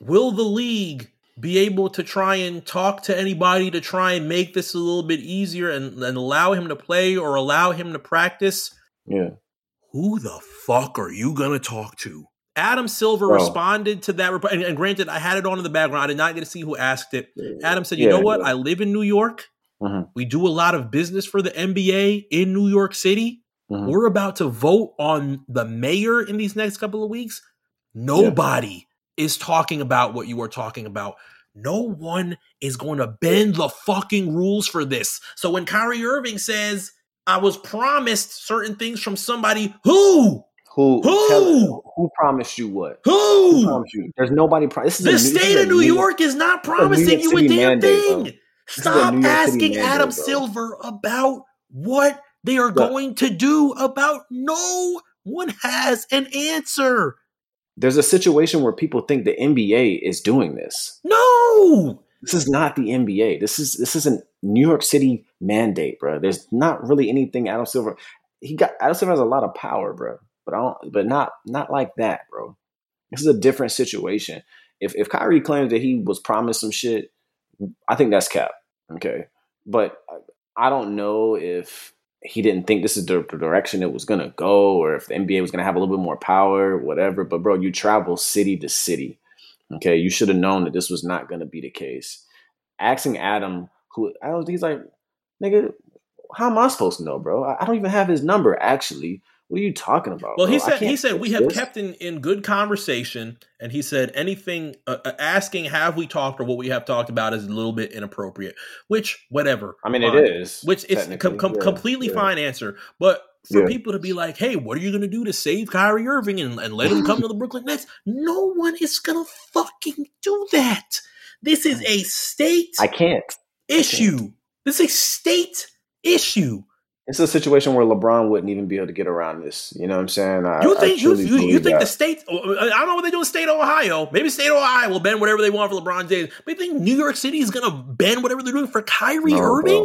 Will the league be able to try and talk to anybody to try and make this a little bit easier and, and allow him to play or allow him to practice? Yeah. Who the fuck are you gonna talk to? Adam Silver Bro. responded to that report. And, and, granted, I had it on in the background. I did not get to see who asked it. Adam said, "You yeah, know what? Yeah. I live in New York. Mm-hmm. We do a lot of business for the NBA in New York City. Mm-hmm. We're about to vote on the mayor in these next couple of weeks. Nobody yeah. is talking about what you are talking about. No one is going to bend the fucking rules for this. So when Kyrie Irving says, I was promised certain things from somebody who who who tell, who promised you what? Who? who promised you? There's nobody. Pro- this is the state of New York, York is not promising you a damn mandate, thing. Bro. Stop asking Adam mandate, Silver about what they are going to do about no one has an answer. There's a situation where people think the NBA is doing this. No. This is not the NBA. This is this is a New York City mandate, bro. There's not really anything Adam Silver. He got Adam Silver has a lot of power, bro. But I don't. But not not like that, bro. This is a different situation. If if Kyrie claims that he was promised some shit, I think that's cap. Okay, but I don't know if he didn't think this is the direction it was gonna go, or if the NBA was gonna have a little bit more power, whatever. But bro, you travel city to city. Okay, you should have known that this was not gonna be the case. Asking Adam, who I don't think he's like, nigga, how am I supposed to know, bro? I don't even have his number actually. What are you talking about? Well, bro? he said he said we have this. kept in, in good conversation, and he said anything uh, uh, asking have we talked or what we have talked about is a little bit inappropriate. Which whatever. I mean, fine. it is. Which it's com- com- yeah, completely yeah. fine answer, but for yeah. people to be like, hey, what are you going to do to save Kyrie Irving and, and let him come to the Brooklyn Nets? No one is going to fucking do that. This is a state. I can't. Issue. I can't. This is a state issue. It's a situation where LeBron wouldn't even be able to get around this. You know what I'm saying? I, you think you, you, think that. the state? I don't know what they do in state of Ohio. Maybe state of Ohio will bend whatever they want for LeBron James. But you think New York City is going to bend whatever they're doing for Kyrie no, Irving?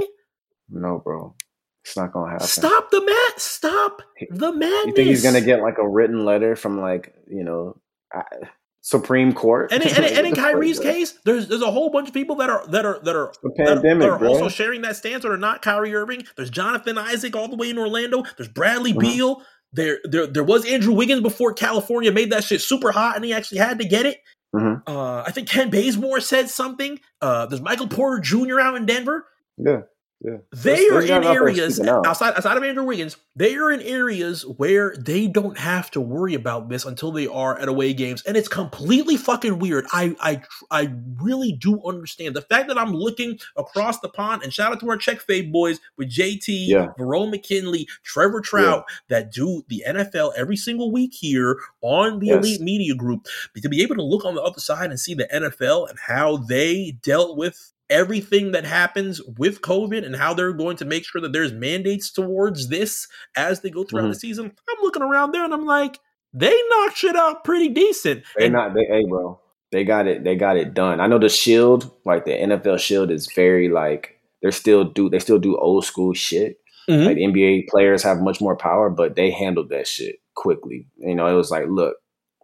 Bro. No, bro. It's not gonna happen. Stop the mat. Stop the madness. You think he's gonna get like a written letter from like you know I, Supreme Court? And, in, and, and in Kyrie's case, there's there's a whole bunch of people that are that are that are, pandemic, that are, that are also sharing that stance or are not Kyrie Irving. There's Jonathan Isaac all the way in Orlando. There's Bradley mm-hmm. Beal. There, there, there was Andrew Wiggins before California made that shit super hot, and he actually had to get it. Mm-hmm. Uh, I think Kent Bazemore said something. Uh, there's Michael Porter Jr. out in Denver. Yeah. Yeah. They are in areas outside outside of Andrew Wiggins. They are in areas where they don't have to worry about this until they are at away games, and it's completely fucking weird. I I I really do understand the fact that I'm looking across the pond. And shout out to our Check Fade boys with JT, yeah. Verone McKinley, Trevor Trout yeah. that do the NFL every single week here on the yes. Elite Media Group. To be able to look on the other side and see the NFL and how they dealt with everything that happens with COVID and how they're going to make sure that there's mandates towards this as they go throughout mm-hmm. the season. I'm looking around there and I'm like, they knocked shit out pretty decent. They and, not they hey bro. They got it, they got it done. I know the shield, like the NFL shield is very like they're still do they still do old school shit. Mm-hmm. Like NBA players have much more power, but they handled that shit quickly. You know, it was like, look,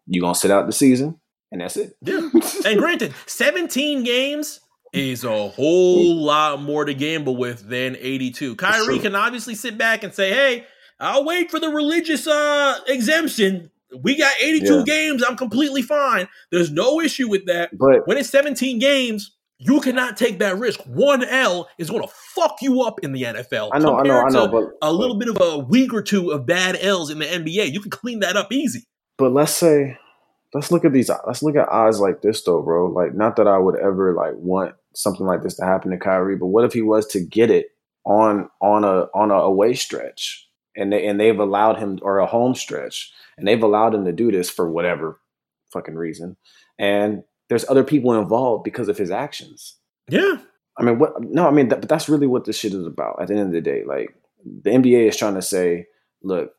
you gonna sit out the season, and that's it. Yeah. and granted, 17 games is a whole lot more to gamble with than 82. Kyrie can obviously sit back and say, "Hey, I'll wait for the religious uh exemption. We got 82 yeah. games. I'm completely fine. There's no issue with that. But when it's 17 games, you cannot take that risk. One L is going to fuck you up in the NFL. I know, I know, I know. But a little bit of a week or two of bad L's in the NBA, you can clean that up easy. But let's say, let's look at these. Let's look at odds like this, though, bro. Like, not that I would ever like want something like this to happen to Kyrie. But what if he was to get it on on a on a away stretch, and they and they've allowed him or a home stretch, and they've allowed him to do this for whatever fucking reason, and there's other people involved because of his actions. Yeah, I mean, what? No, I mean, that, but that's really what this shit is about. At the end of the day, like the NBA is trying to say, look,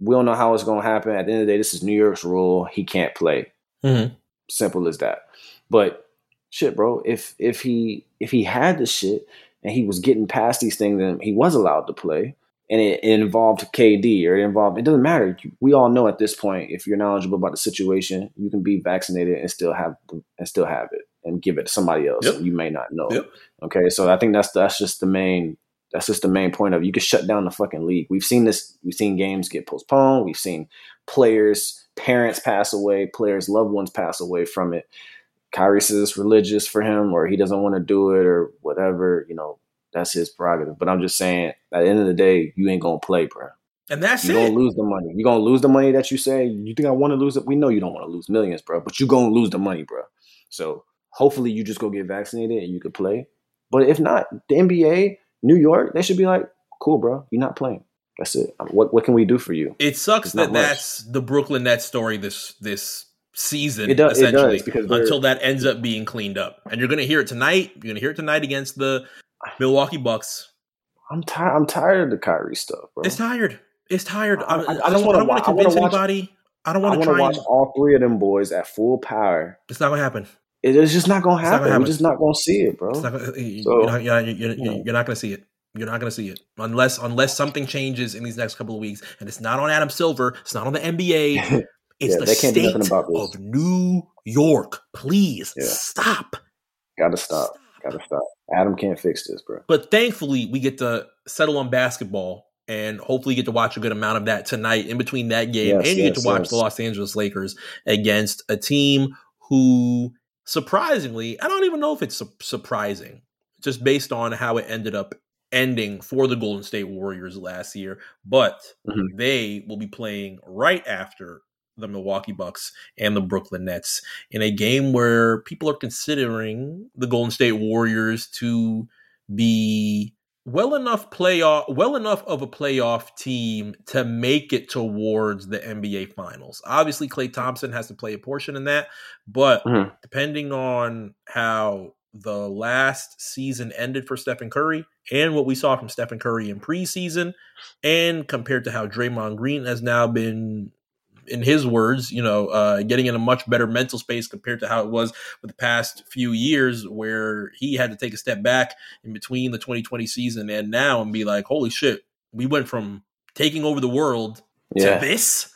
we don't know how it's going to happen. At the end of the day, this is New York's rule. He can't play. Mm-hmm. Simple as that. But shit, bro. If if he if he had the shit and he was getting past these things, and he was allowed to play. And it, it, involved KD or it involved. It doesn't matter. We all know at this point, if you're knowledgeable about the situation, you can be vaccinated and still have and still have it and give it to somebody else. Yep. You may not know. Yep. Okay, so I think that's that's just the main that's just the main point of you can shut down the fucking league. We've seen this. We've seen games get postponed. We've seen players, parents pass away, players' loved ones pass away from it. Kyrie says it's religious for him or he doesn't want to do it or whatever, you know, That's his prerogative. But I'm just saying, at the end of the day, you ain't gonna play, bro. And that's it. You're it. gonna lose the money. You're gonna lose the money that you say. You think I want to lose it? We know you don't want to lose millions, bro. But you're gonna lose the money, bro. So hopefully you just go get vaccinated and you could play. But if not, the NBA, New York, they should be like, cool, bro. You're not playing. That's it. What what can we do for you? It sucks that much. that's the Brooklyn Nets story this this season It does- it essentially does, because until that ends up being cleaned up. And you're going to hear it tonight. You're going to hear it tonight against the Milwaukee Bucks. I'm tired. I'm tired of the Kyrie stuff, bro. It's tired. It's tired. I, I- I- don't, wanna I don't want wa- to convince watch- anybody. I don't want to to watch And, all three of them boys at full power. it's not going to happen. It- It's just not gonna happen. happen. We're just not gonna see it, bro. It's not gonna, So- you're not, you're, not, you're, you're, you're not going to see it. You're not going to see it unless unless something changes in these next couple of weeks, and it's not on Adam Silver. It's not on the NBA. It's Yeah, the they can't do state nothing about this. of New York. Please Yeah. stop. Gotta stop. Gotta stop. Adam can't fix this, bro. But thankfully, we get to settle on basketball and hopefully get to watch a good amount of that tonight in between that game. Yes, and you get to watch yes. the Los Angeles Lakers against a team who, surprisingly, I don't even know if it's su- surprising, just based on how it ended up ending for the Golden State Warriors last year. But Mhm. they will be playing right after the Milwaukee Bucks and the Brooklyn Nets in a game where people are considering the Golden State Warriors to be well enough playoff well enough of a playoff team to make it towards the NBA finals. Obviously Klay Thompson has to play a portion in that, but Mhm. depending on how the last season ended for Stephen Curry and what we saw from Stephen Curry in preseason and compared to how Draymond Green has now been in his words, you know, uh, getting in a much better mental space compared to how it was for the past few years, where he had to take a step back in between the 2020 season and now and be like, holy shit, we went from taking over the world Yeah. to this.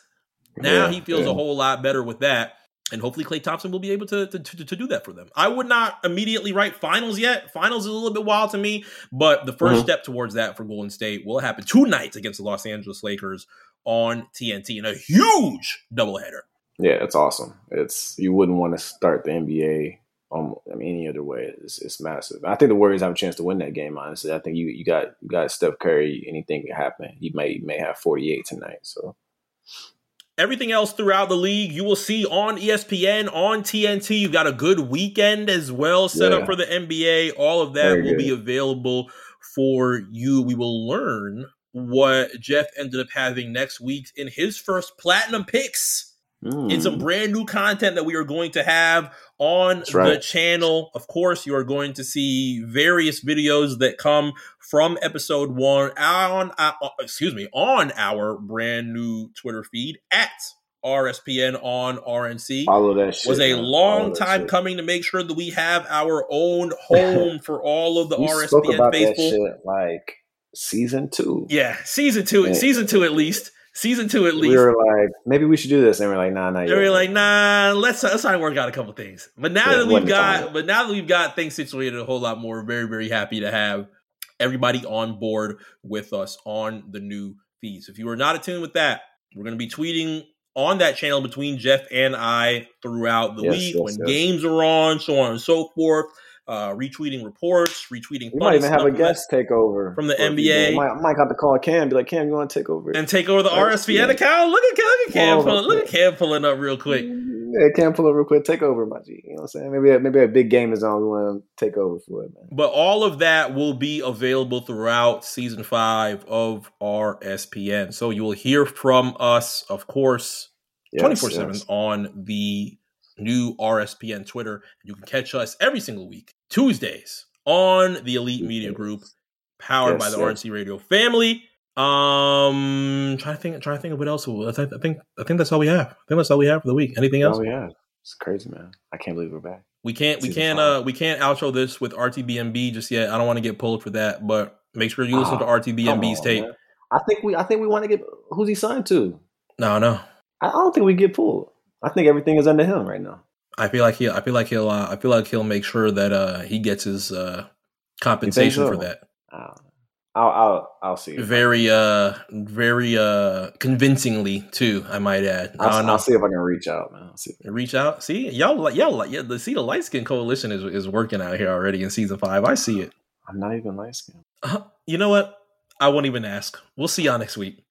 Now Yeah, he feels yeah. a whole lot better with that. And hopefully Klay Thompson will be able to, to, to, to do that for them. I would not immediately write finals yet. Finals is a little bit wild to me, but the 1st Mhm. step towards that for Golden State will happen two nights against the Los Angeles Lakers on TNT in a huge doubleheader. Yeah, it's awesome. It's you wouldn't want to start the NBA um, I mean, any other way. It's, it's massive. I think the Warriors have a chance to win that game. Honestly, I think you you got you got Steph Curry. Anything can happen. He may may have forty eight tonight. So Everything else throughout the league, you will see on ESPN, on TNT. You've got a good weekend as well set Yeah. up for the NBA. All of that Very will good. be available for you. We will learn what Jeff ended up having next week in his first platinum picks. mm, in some brand new content that we are going to have on right. the channel. Of course, you are going to see various videos that come from episode one on, uh, excuse me, on our brand new Twitter feed at RSPN on RNC. follow that shit. Was a long time coming to make sure that we have our own home for all of the RSPN faithful. shit like season two. Yeah, season two, season two at least, season two at least. we were like, maybe we should do this, and we're like, nah, nah. Yet. we're like, nah, let's let's try and work out a couple things. But now Yeah, that we've got, but now that we've got things situated a whole lot more, very very happy to have everybody on board with us on the new feeds. If you are not attuned with that, we're going to be tweeting on that channel between Jeff and I throughout the Yes, week yes, when yes. games are on, so on and so forth. Uh, retweeting reports, retweeting we might even have a guest take over from the for a few NBA. games. Might, might have to call Cam, be like, Cam, you want to take over? and take over the RSPN yeah. account. Look at look at Cam pulling, look at Cam pulling up real quick. Yeah, Cam, pull over real quick. Take over, my G. You know what I'm saying? Maybe a, maybe a big game is on. We want to take over for it, man. But all of that will be available throughout season five of RSPN. So you will hear from us, of course, 24 7 on the new RSPN Twitter. You can catch us every single week, Tuesdays, on the Elite Media Group, powered Yes, by the. RNC Radio family. Um, trying to think, trying to think of what else. I think, I think, I think that's all we have. I think that's all we have for the week. Anything else? Oh yeah, it's crazy, man. I can't believe we're back. We can't we can't uh we can't outro this with RTBMB just yet. I don't want to get pulled for that, but make sure you listen to Ah, RTBMB's on, tape. man. I think we I think we want to get who's he signed to. No, no. I don't think we get pulled. I think everything is under him right now. I feel like he I feel like he'll uh, I feel like he'll make sure that uh he gets his uh compensation so? for that. I'll, I'll I'll see. Very uh very uh convincingly too, I might add. I I'll, don't. I'll see if I can reach out, man. I'll see. Reach out. See, y'all y'all yeah, the see the light skin coalition is is working out here already in season 5. I see it. I'm not even light skinned. Uh, you know what? I won't even ask. We'll see y'all next week.